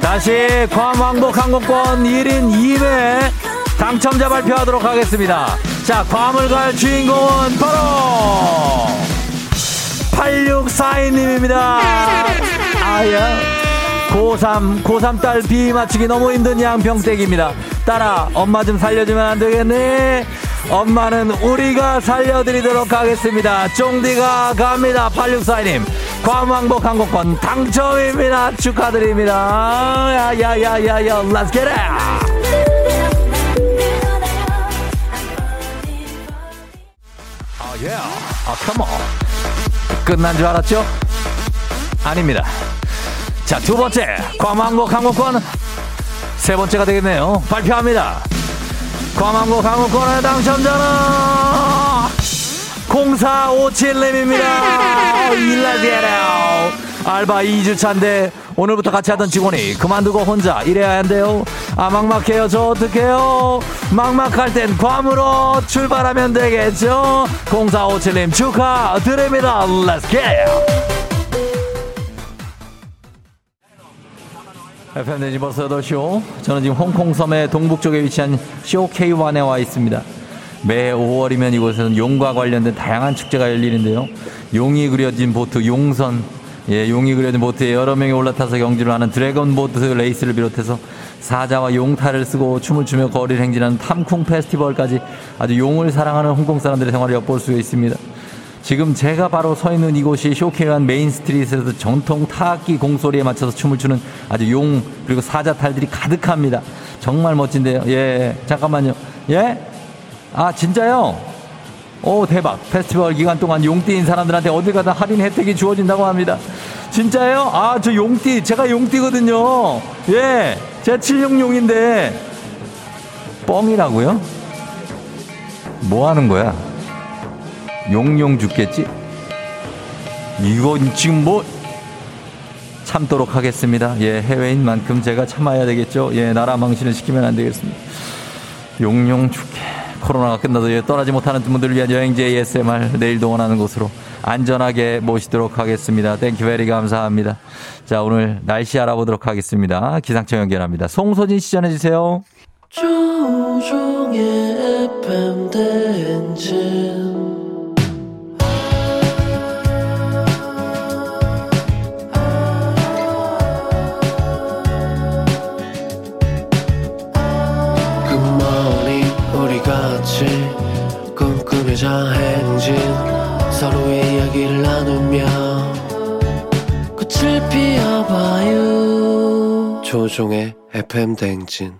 다시 괌왕복 항공권 1인 2회 당첨자 발표하도록 하겠습니다. 자 괌을 갈 주인공은 바로 8642님입니다. 아야 고3 고3 딸 비 맞추기 너무 힘든 양평댁입니다. 딸아 엄마 좀 살려주면 안 되겠니? 엄마는 우리가 살려드리도록 하겠습니다. 쫑디가 갑니다. 8642님. 괌왕복 항공권 당첨입니다. 축하드립니다. 야 야 야 야 야 Let's get it. 아, 예. 아, 컴온. 끝난 줄 알았죠? 아닙니다. 자, 두 번째. 괌왕복 항공권. 세 번째가 되겠네요. 발표합니다. 괌왕복 항공권의 당첨자는 0457님입니다. 일라디에요. 알바 2주차인데 오늘부터 같이 하던 직원이 그만두고 혼자 일해야 한대요. 아 막막해요. 저 어떡해요. 막막할 땐 괌으로 출발하면 되겠죠. 0457님 축하드립니다. Let's get. FM 대지 버스 8쇼. 저는 지금 홍콩 섬의 동북쪽에 위치한 쇼케이완에 와 있습니다. 매 5월이면 이곳에서는 용과 관련된 다양한 축제가 열리는데요. 용이 그려진 보트 용선, 예, 용이 그려진 보트에 여러 명이 올라타서 경주를 하는 dragon boat race를 비롯해서 사자와 용탈을 쓰고 춤을 추며 거리를 행진하는 탐쿵 페스티벌까지 아주 용을 사랑하는 홍콩 사람들의 생활을 엿볼 수 있습니다. 지금 제가 바로 서 있는 이곳이 쇼케이완 Main Street에서 전통 타악기 공소리에 맞춰서 춤을 추는 아주 용 그리고 사자 탈들이 가득합니다. 정말 멋진데요. 예, 잠깐만요. 예? 아, 진짜요? 오, 대박. 페스티벌 기간 동안 용띠인 사람들한테 어딜 가다 할인 혜택이 주어진다고 합니다. 진짜요? 아, 저 용띠. 제가 용띠거든요. 예. 제가 칠룡용인데. 뻥이라고요? 뭐 하는 거야? 용용 죽겠지? 이건 지금 뭐 참도록 하겠습니다. 예, 해외인 만큼 제가 참아야 되겠죠. 예, 나라 망신을 시키면 안 되겠습니다. 용용 죽게. 코로나가 끝나도 예, 떠나지 못하는 분들을 위한 여행지 ASMR 내일 동원하는 곳으로 안전하게 모시도록 하겠습니다. Thank you very 감사합니다. 자, 오늘 날씨 알아보도록 하겠습니다. 기상청 연결합니다. 송소진 씨 전해 주세요. 조우종의 FM 대행진 꿈꾸며자 행진 서로의 이야기를 나누며 꽃을 피워봐요 조종의 FM 대행진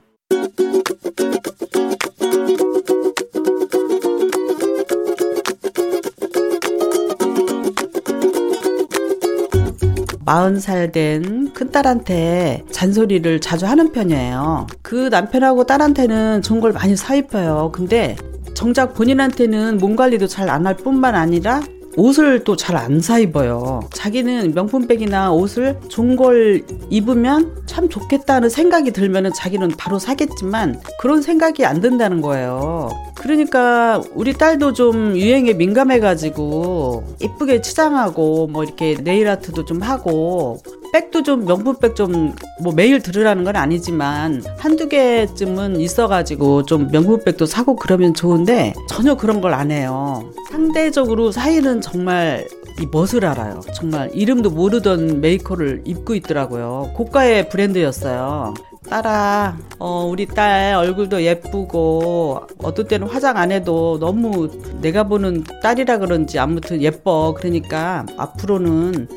마흔 살 된 큰딸한테 잔소리를 자주 하는 편이에요. 그 남편하고 딸한테는 좋은 걸 많이 사입혀요. 근데 정작 본인한테는 몸 관리도 잘 안 할 뿐만 아니라 옷을 또 잘 안 사 입어요. 자기는 명품백이나 옷을 좋은 걸 입으면 참 좋겠다는 생각이 들면은 자기는 바로 사겠지만 그런 생각이 안 든다는 거예요. 그러니까 우리 딸도 좀 유행에 민감해가지고 이쁘게 치장하고 뭐 이렇게 네일 아트도 좀 하고 백도 좀 명품백 좀 뭐 매일 들으라는 건 아니지만 한두 개쯤은 있어가지고 좀 명품백도 사고 그러면 좋은데 전혀 그런 걸 안 해요. 상대적으로 사이는 정말 이 멋을 알아요. 정말 이름도 모르던 메이커를 입고 있더라고요. 고가의 브랜드였어요. 딸아, 어, 우리 딸 얼굴도 예쁘고, 어떨 때는 화장 안 해도 너무 내가 보는 딸이라 그런지 아무튼 예뻐. 그러니까 앞으로는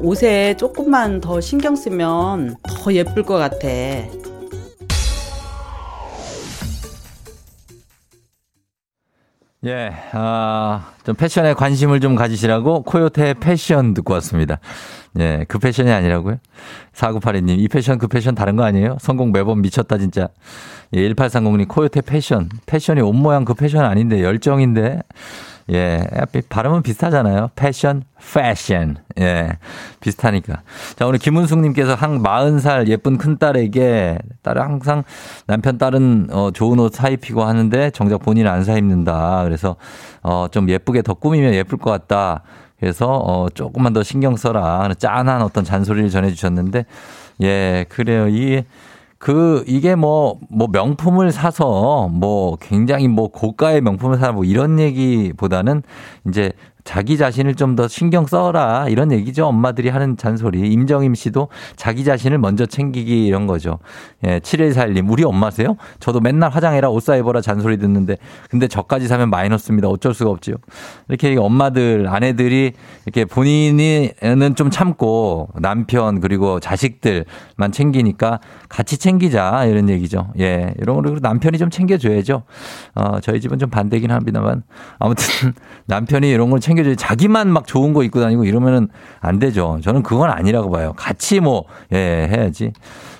옷에 조금만 더 신경 쓰면 더 예쁠 것 같아. 예, 아, 좀 패션에 관심을 좀 가지시라고 코요태 패션 듣고 왔습니다. 예, 그 패션이 아니라고요? 4982님, 이 패션 그 패션 다른 거 아니에요? 성공 매번 미쳤다, 진짜. 예, 1830님, 코요태 패션. 패션이 옷 모양 그 패션 아닌데, 열정인데. 예, 발음은 비슷하잖아요. 패션, 패션. 예, 비슷하니까. 자, 오늘 김은숙님께서 한 40살 예쁜 큰딸에게 딸은 항상 남편 딸은 어, 좋은 옷 사입히고 하는데 정작 본인은 안 사입는다. 그래서 어, 좀 예쁘게 더 꾸미면 예쁠 것 같다. 그래서 어, 조금만 더 신경 써라. 짠한 어떤 잔소리를 전해주셨는데, 예, 그래요. 이, 그, 이게 뭐, 뭐 명품을 사서 뭐 굉장히 뭐 고가의 명품을 사라 뭐 이런 얘기보다는 이제 자기 자신을 좀 더 신경 써라 이런 얘기죠. 엄마들이 하는 잔소리. 임정임 씨도 자기 자신을 먼저 챙기기 이런 거죠. 예, 7141님. 우리 엄마세요? 저도 맨날 화장해라 옷 사입어라 잔소리 듣는데 근데 저까지 사면 마이너스입니다. 어쩔 수가 없죠. 이렇게 엄마들, 아내들이 이렇게 본인은 좀 참고 남편 그리고 자식들만 챙기니까 같이 챙기자 이런 얘기죠. 예, 이런 거를 남편이 좀 챙겨줘야죠. 어, 저희 집은 좀 반대긴 합니다만 아무튼 남편이 이런 걸 챙 겨줘야 자기만 막 좋은 거 입고 다니고 이러면은 안 되죠. 저는 그건 아니라고 봐요. 같이 뭐, 예, 해야지.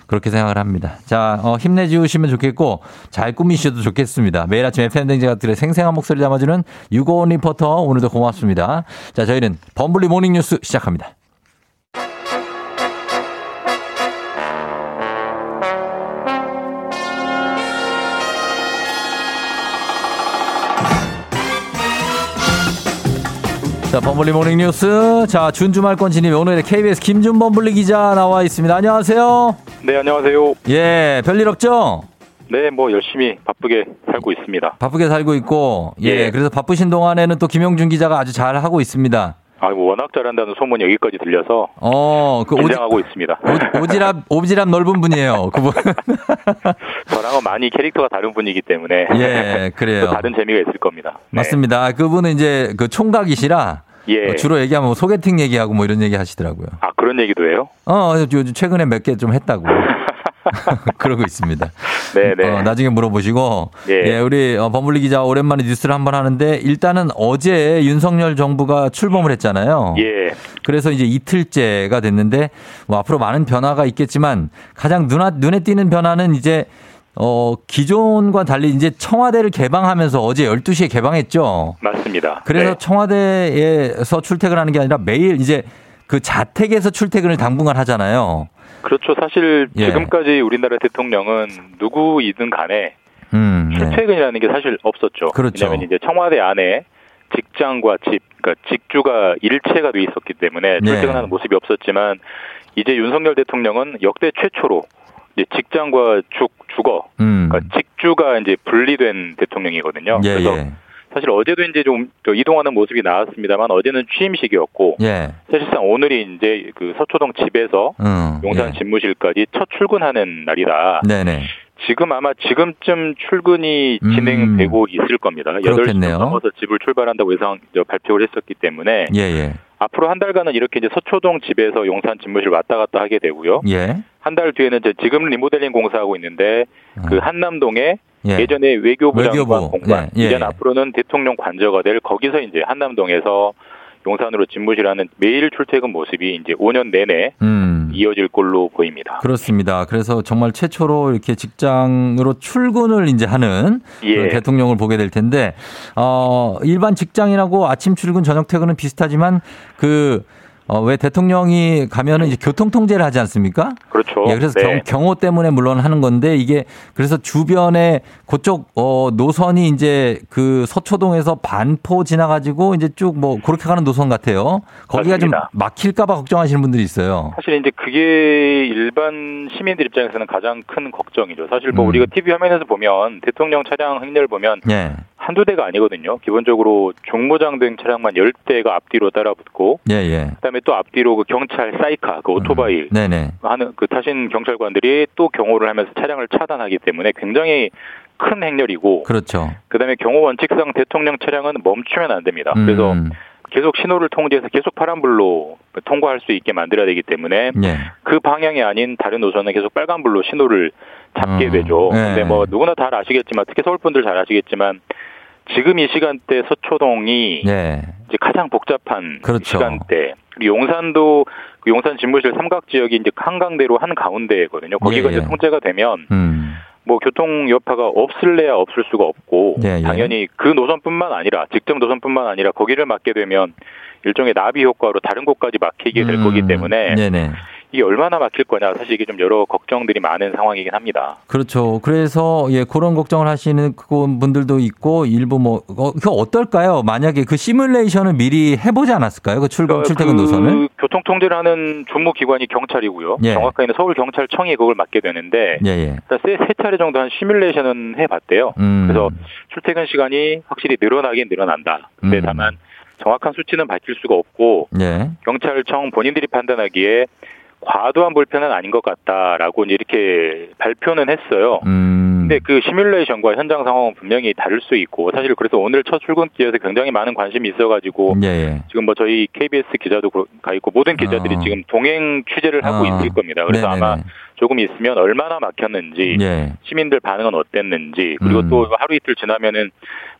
그렇게 생각을 합니다. 자, 어, 힘내주시면 좋겠고, 잘 꾸미셔도 좋겠습니다. 매일 아침 FM댕제가들의 생생한 목소리 담아주는 유고원 리포터, 오늘도 고맙습니다. 자, 저희는 범블리 모닝뉴스 시작합니다. 자, 범블리 morning 뉴스. 자, 준주말권 진입 오늘의 KBS 김준 범블리 기자 나와 있습니다. 안녕하세요. 네, 안녕하세요. 예, 별일 없죠? 네, 뭐 열심히 바쁘게 살고 있습니다. 바쁘게 살고 있고, 예, 예. 그래서 바쁘신 동안에는 또 김용준 기자가 아주 잘 하고 있습니다. 아, 뭐 워낙 잘한다는 소문이 여기까지 들려서 어, 그 오지, 긴장하고 있습니다. 오, 지랖 오지랖 넓은 분이에요. 그분. 저랑은 많이 캐릭터가 다른 분이기 때문에 예, 그래요. 또 다른 재미가 있을 겁니다. 네. 맞습니다. 그분은 이제 그 총각이시라 예. 어, 주로 얘기하면 뭐 소개팅 얘기하고 뭐 이런 얘기 하시더라고요. 아, 그런 얘기도 해요? 어, 요즘 최근에 몇 개 좀 했다고. 그러고 있습니다. 네, 네. 어, 나중에 물어보시고. 예. 예, 우리 어, 범블리 기자 오랜만에 뉴스를 한번 하는데 일단은 어제 윤석열 정부가 출범을 했잖아요. 예. 그래서 이제 이틀째가 됐는데 뭐 앞으로 많은 변화가 있겠지만 가장 눈, 눈에 띄는 변화는 이제 어, 기존과 달리 이제 청와대를 개방하면서 어제 12시에 개방했죠. 맞습니다. 그래서 네. 청와대에서 출퇴근하는 게 아니라 매일 이제 그 자택에서 출퇴근을 당분간 하잖아요. 그렇죠. 사실 예. 지금까지 우리나라 대통령은 누구이든 간에 음, 네. 출퇴근이라는 게 사실 없었죠. 그렇죠. 왜냐하면 이제 청와대 안에 직장과 집, 그러니까 직주가 일체가 돼 있었기 때문에 네. 출퇴근하는 모습이 없었지만 이제 윤석열 대통령은 역대 최초로 이제 직장과 죽 주거, 음. 그러니까 직주가 이제 분리된 대통령이거든요. 예, 그래서 예. 사실 어제도 이제 좀또 이동하는 모습이 나왔습니다만 어제는 취임식이었고 예. 사실상 오늘이 이제 그 서초동 집에서 음. 용산 예. 집무실까지 첫 출근하는 날이다. 네네. 지금 아마 지금쯤 출근이 음. 진행되고 있을 겁니다. 8시 그렇겠네요. 넘어서 집을 출발한다고 예상 발표를 했었기 때문에 예, 예. 앞으로 한 달간은 이렇게 이제 서초동 집에서 용산 집무실 왔다 갔다 하게 되고요. 예. 한 달 뒤에는 이제 지금 리모델링 공사하고 있는데 그 한남동에 예. 예. 전에 외교부 장관 외교부. 공간 예, 예, 이제 예. 앞으로는 대통령 관저가 될 거기서 이제 한남동에서 용산으로 집무실하는 매일 출퇴근 모습이 이제 5년 내내 음. 이어질 걸로 보입니다. 그렇습니다. 그래서 정말 최초로 이렇게 직장으로 출근을 이제 하는 예. 대통령을 보게 될 텐데, 어, 일반 직장인하고 아침 출근, 저녁 퇴근은 비슷하지만 그, 어, 왜 대통령이 가면은 이제 교통 통제를 하지 않습니까? 그렇죠. 예, 그래서 네. 경, 호 때문에 물론 하는 건데 이게 그래서 주변에 그쪽 어 노선이 이제 그 서초동에서 반포 지나가지고 이제 쭉 뭐 그렇게 가는 노선 같아요. 거기가 맞습니다. 좀 막힐까봐 걱정하시는 분들이 있어요. 사실 이제 그게 일반 시민들 입장에서는 가장 큰 걱정이죠. 사실 뭐 음. 우리가 TV 화면에서 보면 대통령 차량 행렬 보면 예, 한두 대가 아니거든요. 기본적으로 종무장 등 차량만 10대가 앞뒤로 따라붙고 예, 예. 그다음에 또 앞뒤로 그 경찰 사이카 그 오토바이 네네. 하는 그 타신 경찰관들이 또 경호를 하면서 차량을 차단하기 때문에 굉장히 큰 행렬이고 그렇죠. 그다음에 경호 원칙상 대통령 차량은 멈추면 안 됩니다. 그래서 음, 계속 신호를 통제해서 계속 파란불로 통과할 수 있게 만들어야 되기 때문에 예. 그 방향이 아닌 다른 노선은 계속 빨간불로 신호를 잡게 어, 되죠. 네. 근데 뭐 누구나 잘 아시겠지만 특히 서울 분들 잘 아시겠지만 지금 이 시간대 서초동이 예. 이제 가장 복잡한 그렇죠. 시간대. 그리고 용산도 그 용산 집무실 삼각 지역이 이제 한강대로 한 가운데거든요. 거기가 예, 이제 예. 통제가 되면 음. 뭐 교통 여파가 없을래야 없을 수가 없고 예, 예. 당연히 그 노선뿐만 아니라 직접 노선뿐만 아니라 거기를 막게 되면 일종의 나비 효과로 다른 곳까지 막히게 될 음, 거기 때문에 네네. 이게 얼마나 막힐 거냐 사실 이게 좀 여러 걱정들이 많은 상황이긴 합니다. 그렇죠. 그래서 예 그런 걱정을 하시는 그 분들도 있고 일부 뭐 어, 그 어떨까요? 만약에 그 시뮬레이션을 미리 해보지 않았을까요? 그 출근 출퇴근 그 노선을? 교통 통제를 하는 주무 기관이 경찰이고요. 예. 정확하게는 서울 경찰청이 그걸 맡게 되는데 예예. 일단 세, 세 차례 정도 한 시뮬레이션은 해봤대요. 음. 그래서 출퇴근 시간이 확실히 늘어나긴 늘어난다. 근데 음. 다만 정확한 수치는 밝힐 수가 없고 예. 경찰청 본인들이 판단하기에 과도한 불편은 아닌 것 같다라고 이렇게 발표는 했어요. 음. 근데 그 시뮬레이션과 현장 상황은 분명히 다를 수 있고 사실 그래서 오늘 첫 출근길에서 굉장히 많은 관심이 있어가지고 예예. 지금 뭐 저희 KBS 기자도 가 있고 모든 기자들이 어. 지금 동행 취재를 하고 어. 있을 겁니다. 그래서 네네네. 아마 조금 있으면 얼마나 막혔는지 예. 시민들 반응은 어땠는지 그리고 음. 또 하루 이틀 지나면은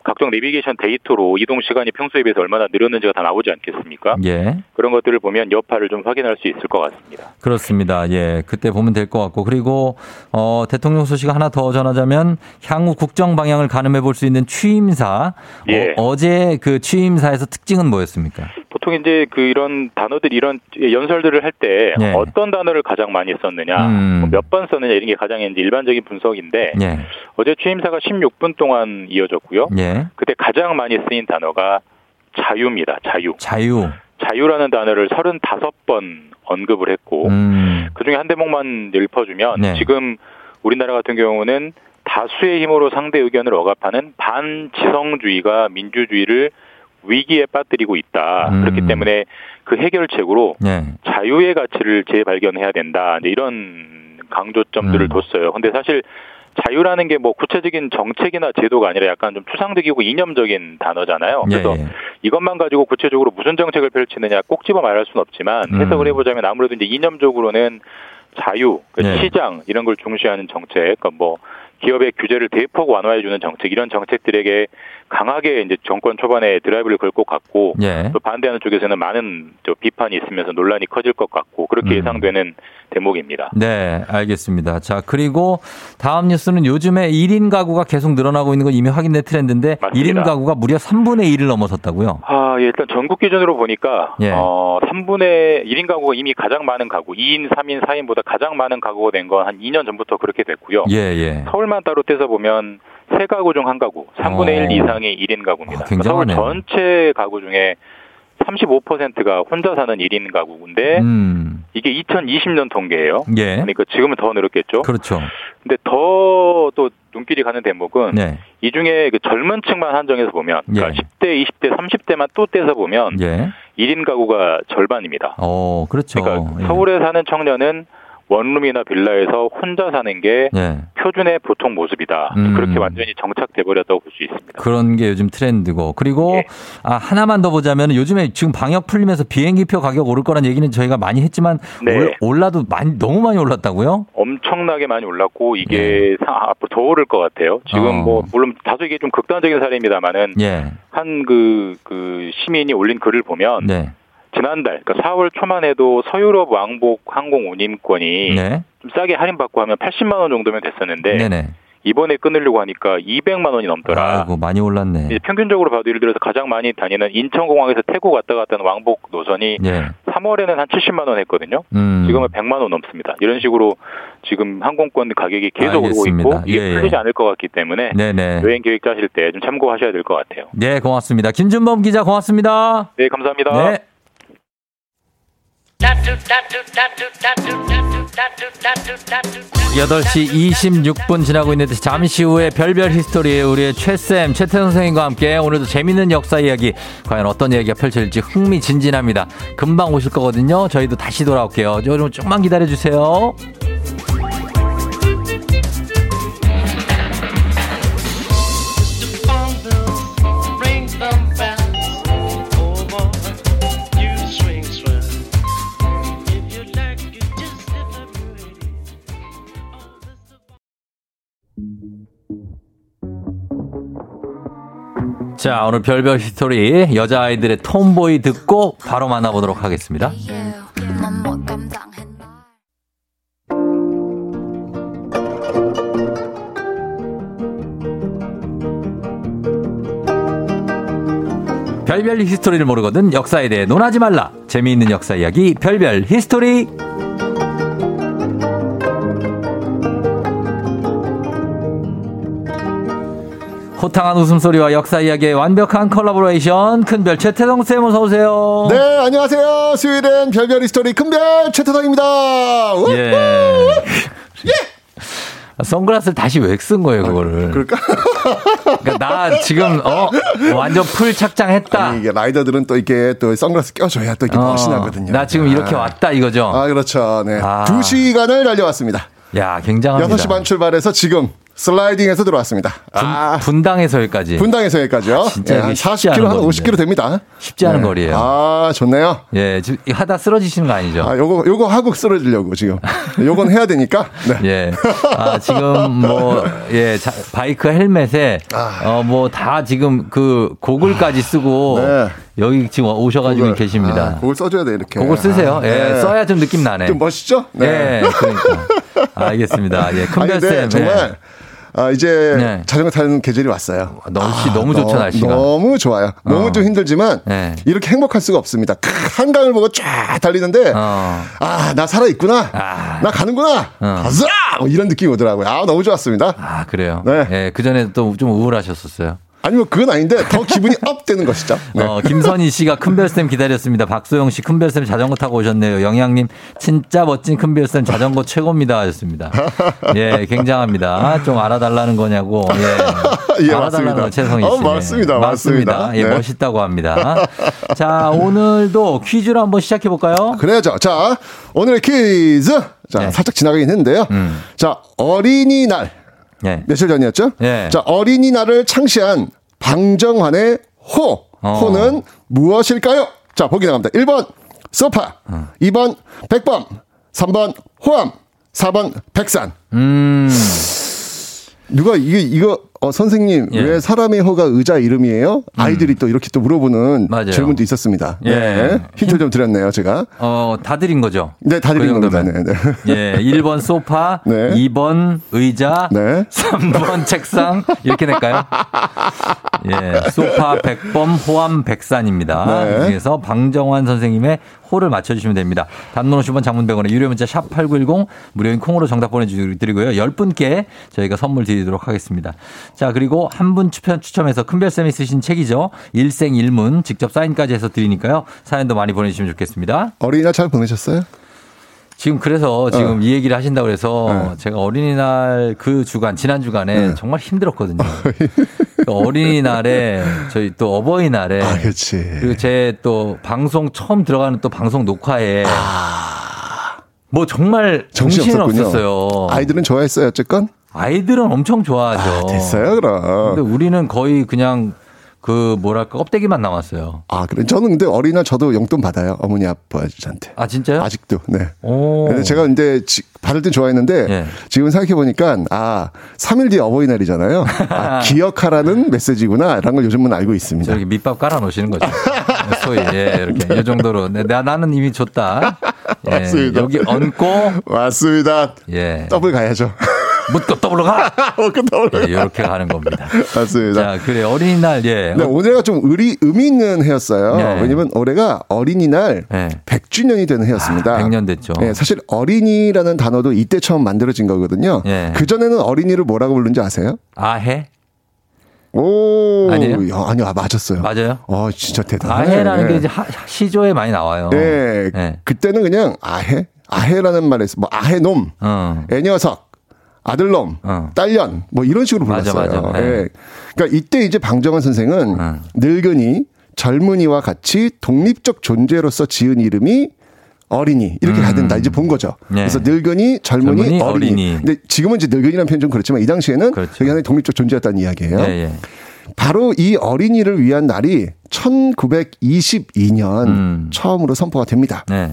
각종 내비게이션 데이터로 이동 시간이 평소에 비해서 얼마나 늘었는지가 다 나오지 않겠습니까? 예. 그런 것들을 보면 여파를 좀 확인할 수 있을 것 같습니다. 그렇습니다. 예. 그때 보면 될 것 같고. 그리고, 어, 대통령 소식 하나 더 전하자 면, 향후 국정 방향을 가늠해 볼 수 있는 취임사. 예. 어, 제 그 취임사에서 특징은 뭐였습니까? 보통 이제 그 이런 단어들 이런 연설들을 할때 예. 어떤 단어를 가장 많이 썼느냐, 음. 뭐몇번 썼느냐 이런 게 가장 이제 일반적인 분석인데 예. 어제 취임사가 16분 동안 이어졌고요. 예. 그때 가장 많이 쓰인 단어가 자유입니다. 자유. 자유. 자유라는 단어를 35번 언급을 했고 음. 그중에 한 대목만 읊어주면 네. 지금 우리나라 같은 경우는 다수의 힘으로 상대 의견을 억압하는 반지성주의가 민주주의를 위기에 빠뜨리고 있다. 음. 그렇기 때문에 그 해결책으로 예. 자유의 가치를 재발견해야 된다. 이제 이런 강조점들을 음. 뒀어요. 근데 사실 자유라는 게 뭐 구체적인 정책이나 제도가 아니라 약간 좀 추상적이고 이념적인 단어잖아요. 예, 그래서 예. 이것만 가지고 구체적으로 무슨 정책을 펼치느냐 꼭 집어 말할 수는 없지만 음. 해석을 해보자면 아무래도 이제 이념적으로는 자유, 그 예. 시장 이런 걸 중시하는 정책, 그러니까 뭐 기업의 규제를 대폭 완화해주는 정책 이런 정책들에게 강하게 이제 정권 초반에 드라이브를 걸 것 같고 예. 또 반대하는 쪽에서는 많은 저 비판이 있으면서 논란이 커질 것 같고 그렇게 음. 예상되는 대목입니다. 네, 알겠습니다. 자, 그리고 다음 뉴스는 요즘에 1인 가구가 계속 늘어나고 있는 건 이미 확인된 트렌드인데 맞습니다. 1인 가구가 무려 3분의 1을 넘어섰다고요? 아, 예, 일단 전국 기준으로 보니까 예. 어, 3분의 1인 가구가 이미 가장 많은 가구, 2인, 3인, 4인보다 가장 많은 가구가 된 건 한 2년 전부터 그렇게 됐고요. 예, 예. 서울 만 따로 떼서 보면 세 가구 중 한 가구, 3분의 어. 1 이상이 1인 가구입니다. 아, 굉장하네요. 서울 전체 가구 중에 35%가 혼자 사는 1인 가구인데 음. 이게 2020년 통계예요. 예. 그러니까 지금은 더 늘었겠죠. 그렇죠. 근데 더 또 눈길이 가는 대목은 네. 이 중에 그 젊은 층만 한정해서 보면 그러니까 예. 10대, 20대, 30대만 또 떼서 보면 예. 1인 가구가 절반입니다. 어, 그렇죠. 그러니까 예. 서울에 사는 청년은 원룸이나 빌라에서 혼자 사는 게 예. 표준의 보통 모습이다. 음. 그렇게 완전히 정착돼 버렸다고 볼 수 있습니다. 그런 게 요즘 트렌드고. 그리고 예. 아, 하나만 더 보자면 요즘에 지금 방역 풀리면서 비행기표 가격 오를 거란 얘기는 저희가 많이 했지만 네. 올- 올라도 많이 너무 많이 올랐다고요? 엄청나게 많이 올랐고 이게 상- 앞으로 더 오를 것 같아요. 지금 예. 어. 뭐 물론 다소 이게 좀 극단적인 사례입니다만은 예. 한그그 시민이 올린 글을 보면 네. 지난달, 그러니까 4월 초만 해도 서유럽 왕복 항공 운임권이 네. 좀 싸게 할인받고 하면 80만 원 정도면 됐었는데 네네. 이번에 끊으려고 하니까 200만 원이 넘더라. 아이고 많이 올랐네. 평균적으로 봐도 예를 들어서 가장 많이 다니는 인천공항에서 태국 왔다 갔다 하는 왕복 노선이 예. 3월에는 한 70만 원 했거든요. 음. 지금은 100만 원 넘습니다. 이런 식으로 지금 항공권 가격이 계속 알겠습니다. 있고 이게 예, 예. 풀리지 않을 것 같기 때문에 네네. 여행 계획 짜실 때 좀 참고하셔야 될 것 같아요. 네, 고맙습니다. 김준범 기자 고맙습니다. 네, 감사합니다. 네. 8시 26분 지나고 있는데 잠시 후에 별별 history 우리의 최쌤 최태성 선생님과 함께 오늘도 재밌는 역사 이야기 과연 어떤 이야기가 펼쳐질지 흥미진진합니다. 금방 오실 거거든요. 저희도 다시 돌아올게요. 여러분 조금만 기다려 주세요. 자, 오늘 별별 history 여자아이들의 TOMBOY 듣고 바로 만나보도록 하겠습니다. 별별 history를 모르거든 역사에 대해 논하지 말라. 재미있는 역사 이야기 별별 history. 호탕한 웃음소리와 역사 이야기의 완벽한 콜라보레이션 큰별 최태성 쌤 어서 오세요. 네, 안녕하세요. 수요일엔 별별 history 큰별 최태성입니다. 우! 예. 선글라스를 다시 왜 쓴 거예요, 그거를? 그럴까? 그러니까 나 지금 어 완전 full 착장했다. 아니, 이게 라이더들은 또 이게 또 선글라스 껴줘야 또 이게 어, 멋이 나거든요. 나 지금 이렇게 아. 왔다 이거죠. 아, 그렇죠. 네. 아. 두 시간을 달려왔습니다. 야, 굉장합니다. 6시 반 출발해서 지금 슬라이딩해서 들어왔습니다. 아, 분당에서 여기까지. 분당에서 여기까지요. 진짜 예, 한 쉽지 40km, 않은 한 건데. 50km 됩니다. 쉽지 않은 네. 거리예요. 아, 좋네요. 예, 지금 하다 쓰러지시는 거 아니죠? 아, 요거, 요거 하고 쓰러지려고 지금. 요건 해야 되니까. 네. 예. 아, 지금 뭐, 예, 자, 바이크 헬멧에, 아. 어, 뭐 다 지금 그 고글까지 쓰고, 네. 여기 지금 오셔가지고 그걸, 계십니다. 아, 그걸 써줘야 돼, 이렇게. 그걸 쓰세요. 아, 예, 네. 써야 좀 느낌 나네. 좀 멋있죠? 네. 예, 그러니까. 알겠습니다. 예, 큰별쌤. 근데 정말 아, 이제 네. 자전거 타는 계절이 왔어요. 날씨 아, 너무 좋죠, 너- 날씨가. 너무 좋아요. 너무 어. 좀 힘들지만 네. 이렇게 행복할 수가 없습니다. 크, 한강을 보고 쫙 달리는데 어. 아, 나 살아 있구나. 아. 나 가는구나. 어. 가자! 뭐 이런 느낌이 오더라고요. 아, 너무 좋았습니다. 아, 그래요? 네. 예, 그전에 또 좀 우울하셨었어요. 아니면 그건 아닌데 더 기분이 up 되는 것이죠. 네. 어, 김선희 씨가 큰별쌤 기다렸습니다. 박소영 씨 큰별쌤 자전거 타고 오셨네요. 영양님 진짜 멋진 큰별쌤 자전거 최고입니다 하셨습니다. 예, 굉장합니다. 좀 알아달라는 거냐고. 예. 예, 알아달라는 맞습니다. 거 최성희 씨. 어, 맞습니다. 맞습니다. 예, 네. 멋있다고 합니다. 자, 오늘도 퀴즈로 한번 시작해 볼까요? 그래야죠. 자, 오늘의 퀴즈. 자, 네. 살짝 지나가긴 했는데요. 음. 자, 어린이날. 예. 며칠 전이었죠? 예. 자, 어린이날을 창시한 방정환의 호. 어. 호는 무엇일까요? 자, 보기 나갑니다. 1번, 소파. 어. 2번, 백범. 3번, 호암. 4번, 백산. 음. 누가 이게, 이거, 어, 선생님, 예. 음. 왜 사람의 호가 의자 이름이에요? 아이들이 또 이렇게 또 물어보는 맞아요. 질문도 있었습니다. 예. 네. 힌트 좀 드렸네요, 제가. 어, 다 드린 거죠? 네, 다 드린 그 겁니다. 네, 네. 예, 1번 소파, 네. 2번 의자, 네. 3번 책상 이렇게 낼까요? 예, 소파 백범 호암 백산입니다. 네. 그래서 방정환 선생님의 호를 맞춰주시면 됩니다. 단문 50원 장문 100원에 유료 문자 샵 8910 무료인 콩으로 정답 보내드리고요. 10분께 저희가 선물 드리도록 하겠습니다. 자, 그리고 한 분 추천, 추첨해서 큰별쌤이 쓰신 책이죠. 일생일문 직접 사인까지 해서 드리니까요. 사연도 많이 보내주시면 좋겠습니다. 어린이날 잘 보내셨어요? 지금 그래서 지금 어. 이 얘기를 하신다고 그래서 네. 제가 어린이날 그 주간 지난 주간에 네. 정말 힘들었거든요. 그 어린이날에 저희 또 어버이날에 아, 그렇지. 그리고 제 또 방송 처음 들어가는 또 방송 녹화에 뭐 정말 정신이. 없었어요. 아이들은 좋아했어요, 어쨌건? 아이들은 엄청 좋아하죠. 아, 됐어요, 그럼. 근데 우리는 거의 그냥 그 뭐랄까 껍데기만 남았어요. 아, 그래. 저는 근데 어린이날 저도 용돈 받아요. 어머니 아버지한테. 아 진짜요? 아직도, 네. 오. 근데 제가 이제 지- 받을 땐 좋아했는데 예. 지금 생각해 보니까 아, 3일 뒤에 어버이날이잖아요. 아, 기억하라는 메시지구나. 라는 걸 요즘은 알고 있습니다. 저기 밑밥 깔아 놓으시는 거죠. 소위 예, 이렇게 이 정도로 네, 나 나는 이미 줬다. 예, 맞습니다. 여기 얹고 맞습니다. 예. 더블 가야죠. 묻고 더블로 가. 묻고 더블로 예, 이렇게 가는 겁니다. 맞습니다. 자, 그래 어린이날 예. 네, 올해가 좀 의리, 의미 있는 해였어요. 네. 왜냐면 올해가 어린이날 네. 100주년이 되는 해였습니다. 아, 100년 됐죠. 네, 사실 어린이라는 단어도 이때 처음 만들어진 거거든요. 예. 그전에는 어린이를 뭐라고 부르는지 아세요? 아해 오. 아니에요? 야, 아니요, 아, 맞았어요. 맞아요? 어, 진짜 대단해. 아해라는 게 이제 하- 시조에 많이 나와요. 네. 예. 그때는 그냥 아해? 아해라는 말에서 뭐 아해놈, 어. 애녀석, 아들놈, 어. 딸년 뭐 이런 식으로 맞아, 불렀어요. 맞아. 네. 예. 그러니까 이때 이제 방정환 선생은 어. 늙은이, 젊은이와 같이 독립적 존재로서 지은 이름이 어린이 이렇게 가야 된다 이제 본 거죠. 음. 네. 그래서 늙은이, 젊은이, 젊은이, 어린이. 어린이. 근데 지금은 이제 늙은이라는 표현 좀 그렇지만 이 당시에는 그렇죠. 그게 하나의 독립적 존재였다는 이야기예요. 예, 예. 바로 이 어린이를 위한 날이 1922년 음. 처음으로 선포가 됩니다. 네.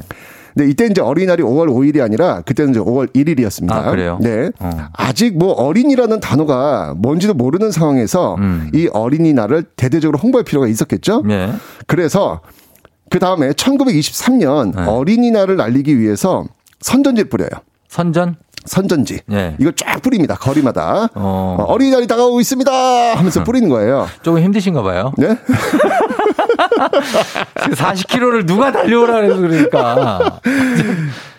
근데 이때 이제 어린이날이 5월 5일이 아니라 그때는 이제 5월 1일이었습니다. 아, 그래요? 네. 어. 아직 뭐 어린이라는 단어가 뭔지도 모르는 상황에서 음. 이 어린이날을 대대적으로 홍보할 필요가 있었겠죠. 예. 그래서 그 다음에 1923년 네. 어린이날을 알리기 위해서 선전지를 뿌려요. 선전? 선전지. 예. 이걸 쫙 뿌립니다. 거리마다. 어. 어, 어 린이날이 다가오고 있습니다 하면서 뿌리는 거예요. 조금 힘드신가 봐요. 네? 40km를 누가 달려오라 그래서 그러니까.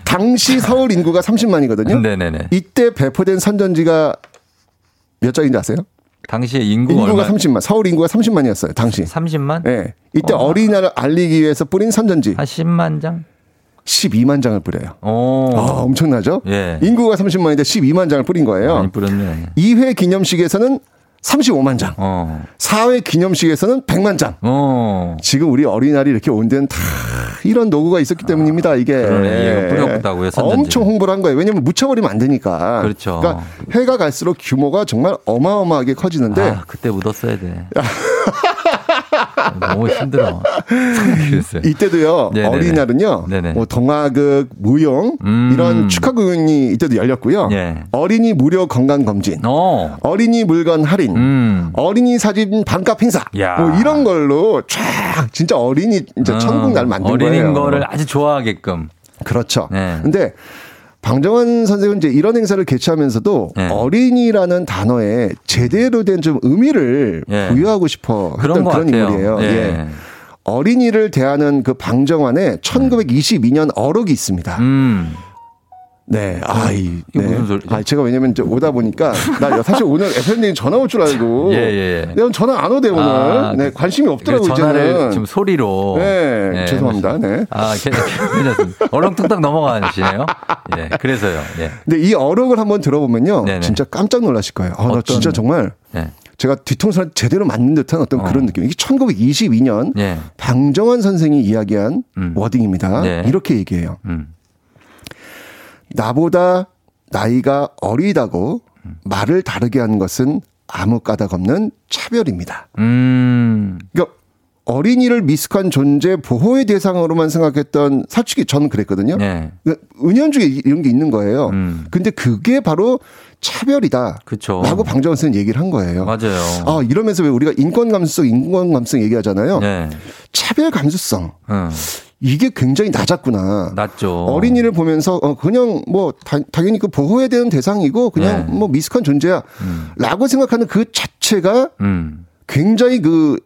당시 서울 인구가 30만이거든요. 네네네. 이때 배포된 선전지가 몇 장인지 아세요? 당시에 인구가, 인구가 얼마? 30만. 서울 인구가 30만이었어요. 당시. 30만? 예. 이때 어. 어. 린이날을 알리기 위해서 뿌린 선전지 한 10만 장? 12만 장을 뿌려요. 오. 아, 엄청나죠? 예. 인구가 30만인데 12만 장을 뿌린 거예요. 많이 뿌렸네. 2회 기념식에서는 35만 장. 어. 4회 기념식에서는 100만 장. 어. 지금 우리 어린이날이 이렇게 온 데는 다 이런 노고가 있었기 때문입니다. 이게 그러네. 이거 뿌렸다고요, 선전지. 엄청 홍보를 한 거예요. 왜냐면 묻혀버리면 안 되니까. 그렇죠. 그러니까 해가 갈수록 규모가 정말 어마어마하게 커지는데 아, 그때 묻었어야 돼. 너무 힘들어. 이때도요 네네네. 어린이날은요 네네. 뭐 동화극 무용 음. 이런 축하 공연이 이때도 열렸고요 예. 어린이 무료 건강 검진 어. 어린이 물건 할인 음. 어린이 사진 반값 행사 야. 뭐 이런 걸로 쫙 진짜 어린이 진짜 어, 천국 날 만든 어린인 거예요 거를 아주 좋아하게끔. 그렇죠 네. 근데 방정환 선생은 이제 이런 행사를 개최하면서도 네. 어린이라는 단어에 제대로 된 좀 의미를 예. 부여하고 싶어 그런 했던 것 그런 같아요. 인물이에요. 예. 예. 어린이를 대하는 그 방정환에 1922년 어록이 있습니다. 음. 네. 아, 이, 이거 네. 무슨 소리죠? 아, 제가 왜냐면 이제 오다 보니까 나 사실 오늘 FM님 전화 올 줄 알고. 예, 예, 예. 내가 전화 안 오대 오늘. 아, 네, 관심이 없더라고 그 전화를 이제는. 지금 소리로. 네, 예, 죄송합니다. 네. 아, 괜- 괜찮습니다. 얼렁뚱땅 넘어가시네요. 예, 그래서요. 예. 근데 이 어록을 한번 들어보면요. 네네. 진짜 깜짝 놀라실 거예요. 아, 나 어떤- 진짜 정말 예. 제가 뒤통수를 제대로 맞는 듯한 어떤 어. 그런 느낌. 이게 1922년 예. 방정환 선생이 이야기한 음. 워딩입니다. 네. 이렇게 얘기해요. 음. 나보다 나이가 어리다고 말을 다르게 하는 것은 아무 까닭 없는 차별입니다. 음. 그러니까 어린이를 미숙한 존재 보호의 대상으로만 생각했던 솔직히 저는 그랬거든요. 예. 그러니까 은연중에 이런 게 있는 거예요. 음. 근데 그게 바로 차별이다. 그쵸. 라고 방정원 선생님 얘기를 한 거예요. 맞아요. 아, 이러면서 왜 우리가 인권 감수성, 인권 감수성 얘기하잖아요. 예. 차별 감수성. 응. 이게 굉장히 낮았구나. 낮죠. 어린이를 보면서 어 그냥 뭐 다- 당연히 그 보호해야 되는 대상이고 그냥 네. 뭐 미숙한 존재야. 라고 생각하는 그 자체가 음. 굉장히 그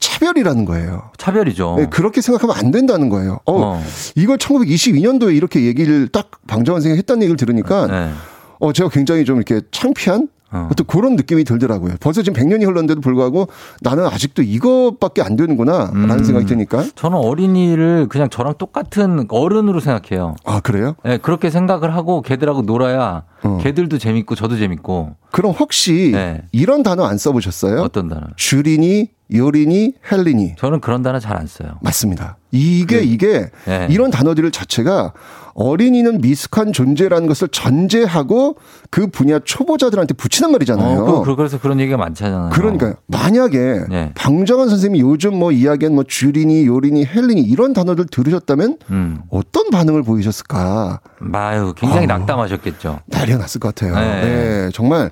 차별이라는 거예요. 차별이죠. 네, 그렇게 생각하면 안 된다는 거예요. 어, 어. 이걸 1922년도에 이렇게 얘기를 딱 방정환 선생님이 했다는 얘기를 들으니까 네. 어 제가 굉장히 좀 이렇게 창피한 어. 어떤 그런 느낌이 들더라고요. 벌써 지금 100년이 흘렀는데도 불구하고 나는 아직도 이것밖에 안 되는구나라는 음. 생각이 드니까 저는 어린이를 그냥 저랑 똑같은 어른으로 생각해요. 아 그래요? 예, 그렇게 생각을 하고 걔들하고 놀아야 어. 걔들도 재밌고 저도 재밌고 그럼 혹시 네. 이런 단어 안 써보셨어요? 어떤 단어? 주린이, 요린이, 헬린이. 저는 그런 단어 잘 안 써요. 맞습니다. 이게 그- 이게 네. 이런 단어들 자체가 어린이는 미숙한 존재라는 것을 전제하고 그 분야 초보자들한테 붙이는 말이잖아요. 어, 그, 래서 그런 얘기가 많잖아요. 그러니까요. 만약에 네. 방정환 선생님이 요즘 뭐 이야기한 뭐 주린이, 요린이, 헬린이 이런 단어들 들으셨다면 음. 어떤 반응을 보이셨을까? 마유, 굉장히 어. 낙담하셨겠죠. 난리가 났을 것 같아요. 네. 네. 정말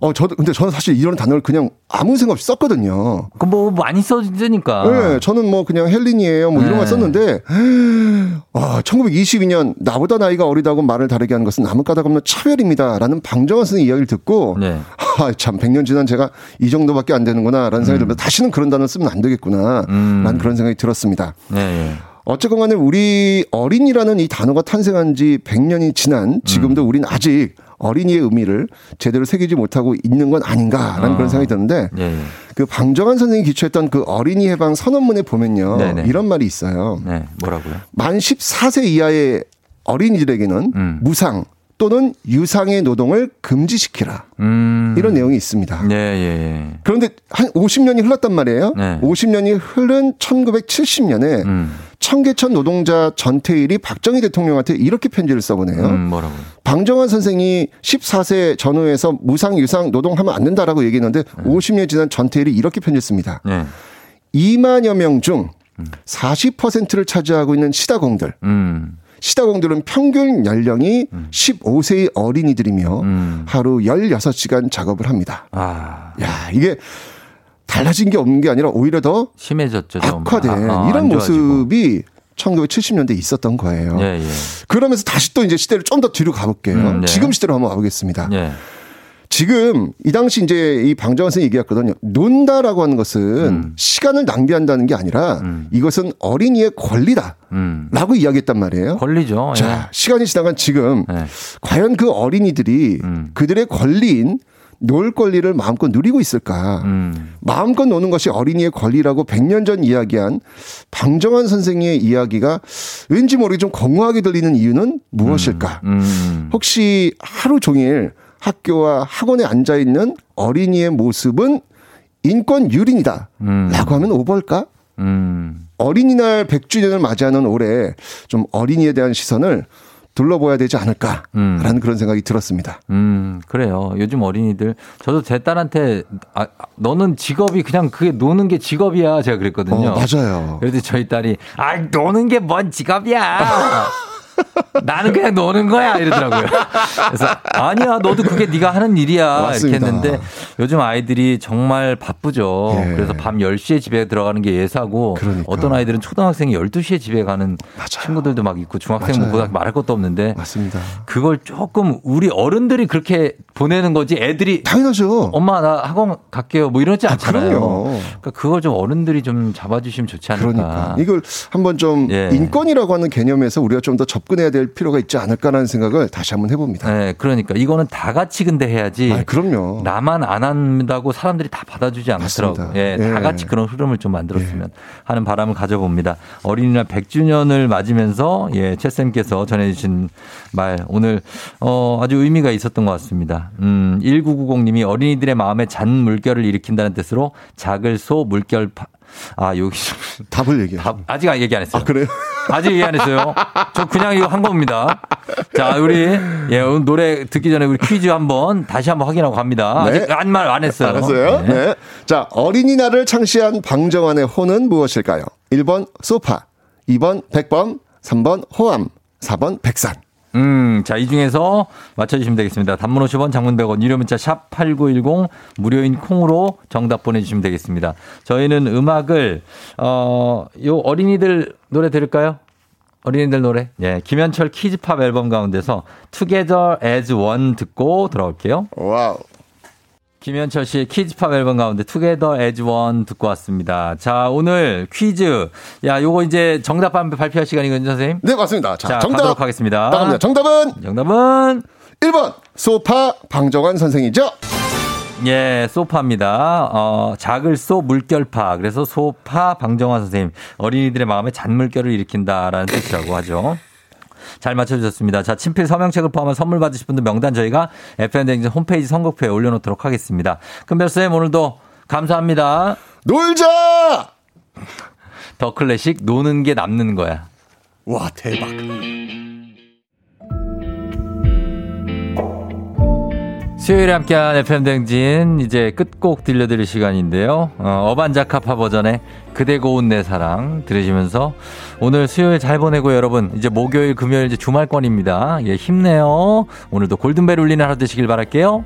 어, 저도, 근데 저는 사실 이런 단어를 그냥 아무 생각 없이 썼거든요. 그 뭐 많이 써지니까. 네, 저는 뭐 그냥 헬린이에요. 뭐 이런 네. 걸 썼는데, 와, 1922년 나보다 나이가 어리다고 말을 다르게 하는 것은 아무 까닭 없는 차별입니다. 라는 방정환 선생님 이야기를 듣고, 네. 아, 참, 100년 지난 제가 이 정도밖에 안 되는구나. 라는 생각이 들면서 다시는 그런 단어 쓰면 안 되겠구나. 라는 그런 생각이 들었습니다. 네, 예. 어쨌건 간에 우리 어린이라는 이 단어가 탄생한 지 100년이 지난 지금도 음. 우린 아직 어린이의 의미를 제대로 새기지 못하고 있는 건 아닌가라는 어. 그런 생각이 드는데 예, 예. 그 방정환 선생이 기초했던 그 어린이 해방 선언문에 보면요. 네 네. 이런 말이 있어요. 네, 뭐라고요? 만 14세 이하의 어린이들에게는 음. 무상 또는 유상의 노동을 금지시키라. 음. 이런 내용이 있습니다. 예, 예, 예. 그런데 한 50년이 흘렀단 말이에요. 네. 50년이 흐른 1970년에 음. 청계천 노동자 전태일이 박정희 대통령한테 이렇게 편지를 써보네요. 음, 뭐라고? 방정환 선생이 14세 전후에서 무상 유상 노동하면 안 된다라고 얘기했는데 50년 지난 전태일이 이렇게 편지를 씁니다. 네. 2만여 명 중 40%를 차지하고 있는 시다공들. 음. 시다공들은 평균 연령이 15세의 어린이들이며 음. 하루 16시간 작업을 합니다. 아, 야, 이게 달라진 게 없는 게 아니라 오히려 더 심해졌죠, 좀. 악화된 아, 아, 이런. 모습이 1970년대에 있었던 거예요. 예, 예. 그러면서 다시 또 이제 시대를 좀 더 뒤로 가볼게요. 음, 네. 지금 시대로 한번 와보겠습니다. 예. 지금 이 당시 이제 이 방정환 선생이 얘기했거든요. 논다라고 하는 것은 음. 시간을 낭비한다는 게 아니라 이것은 어린이의 권리다. 음. 라고 이야기했단 말이에요. 권리죠. 예. 자, 시간이 지나간 지금 네. 과연 그 어린이들이 음. 그들의 권리인 놀 권리를 마음껏 누리고 있을까? 음. 마음껏 노는 것이 어린이의 권리라고 100년 전 이야기한 방정환 선생의 이야기가 왠지 모르게 좀 공허하게 들리는 이유는 무엇일까? 음. 혹시 하루 종일 학교와 학원에 앉아 있는 어린이의 모습은 인권 유린이다. 음. 라고 하면 오버일까? 음. 어린이날 100주년을 맞이하는 올해 좀 어린이에 대한 시선을 둘러봐야 되지 않을까라는 음. 그런 생각이 들었습니다. 음, 그래요. 요즘 어린이들. 저도 제 딸한테, 아, 아, 너는 직업이 그냥 그게 노는 게 직업이야. 제가 그랬거든요. 어, 맞아요. 그래도 저희 딸이, 아, 노는 게 뭔 직업이야. 나는 그냥 노는 거야 이러더라고요. 그래서 아니야 너도 그게 네가 하는 일이야 맞습니다. 이렇게 했는데 요즘 아이들이 정말 바쁘죠. 예. 그래서 밤 10시에 집에 들어가는 게 예사고 그러니까. 어떤 아이들은 초등학생이 12시에 집에 가는 친구들도 막 있고 중학생 맞아요. 보다 말할 것도 없는데 맞습니다. 그걸 조금 우리 어른들이 그렇게 보내는 거지 애들이 당연하죠. 엄마 나 학원 갈게요 뭐 이러지 아, 않잖아요. 그럼요. 그러니까 그걸 좀 어른들이 좀 잡아주시면 좋지 않을까. 그러니까 이걸 한번 좀 예. 인권이라고 하는 개념에서 우리가 좀 더 접 근해야 될 필요가 있지 않을까라는 생각을 다시 한번 해봅니다. 네, 그러니까 이거는 다 같이 근데 해야지. 아, 그럼요. 나만 안 한다고 사람들이 다 받아주지 않더라고. 맞습니다. 예, 다 예. 같이 그런 흐름을 좀 만들었으면 하는 바람을 가져봅니다. 어린이날 100주년을 맞으면서 예, 최 쌤께서 전해주신 말 오늘 어, 아주 의미가 있었던 것 같습니다. 음, 1990님이 어린이들의 마음에 잔 물결을 일으킨다는 뜻으로 작을 소 물결 파, 아, 여기 좀 답을 얘기해. 답, 아직 얘기 안 했어요. 아, 그래요? 아직 얘기 안 했어요. 저 그냥 이거 한 겁니다. 자, 우리, 예, 오늘 노래 듣기 전에 우리 퀴즈 한번 다시 한번 확인하고 갑니다. 네. 아직 한말안 했어요. 알았어요. 네. 네. 자, 어린이날을 창시한 방정환의 호는 무엇일까요? 1번 소파, 2번 백범, 3번 호암, 4번 백산. 음, 자, 이 중에서 맞춰주시면 되겠습니다. 단문 50원, 장문 100원, 유료 문자 샵 8910, 무료인 콩으로 정답 보내주시면 되겠습니다. 저희는 음악을, 어, 요 어린이들 노래 들을까요? 어린이들 노래. 예, 김현철 kids pop 앨범 가운데서 Together as One 듣고 돌아올게요. Wow. 김현철 씨의 kids pop 앨범 가운데 Together as One 듣고 왔습니다. 자, 오늘 퀴즈. 야, 요거 이제 정답 발표할 시간이거든요, 선생님. 네, 맞습니다. 자, 자, 정답. 가도록 하겠습니다. 나갑니다. 정답은 정답은 1번 소파 방정환 선생이죠. 예, 소파입니다. 어, 작을 소 물결파. 그래서 소파 방정환 선생님. 어린이들의 마음에 잔물결을 일으킨다라는 뜻이라고 하죠. 잘 맞춰주셨습니다. 자, 친필 서명책을 포함한 선물 받으실 분들 명단 저희가 FM댕진 홈페이지 선곡표에 올려놓도록 하겠습니다. 금별쌤 오늘도 감사합니다. 놀자! 더 클래식 노는 게 남는 거야. 와, 대박. 수요일에 함께한 FM댕진 이제 끝곡 들려드릴 시간인데요. 어, 어반자카파 버전의 그대 고운 내 사랑 들으시면서 오늘 수요일 잘 보내고 여러분 이제 목요일 금요일 이제 주말권입니다. 예 힘내요. 오늘도 골든벨 울리는 하루 되시길 바랄게요.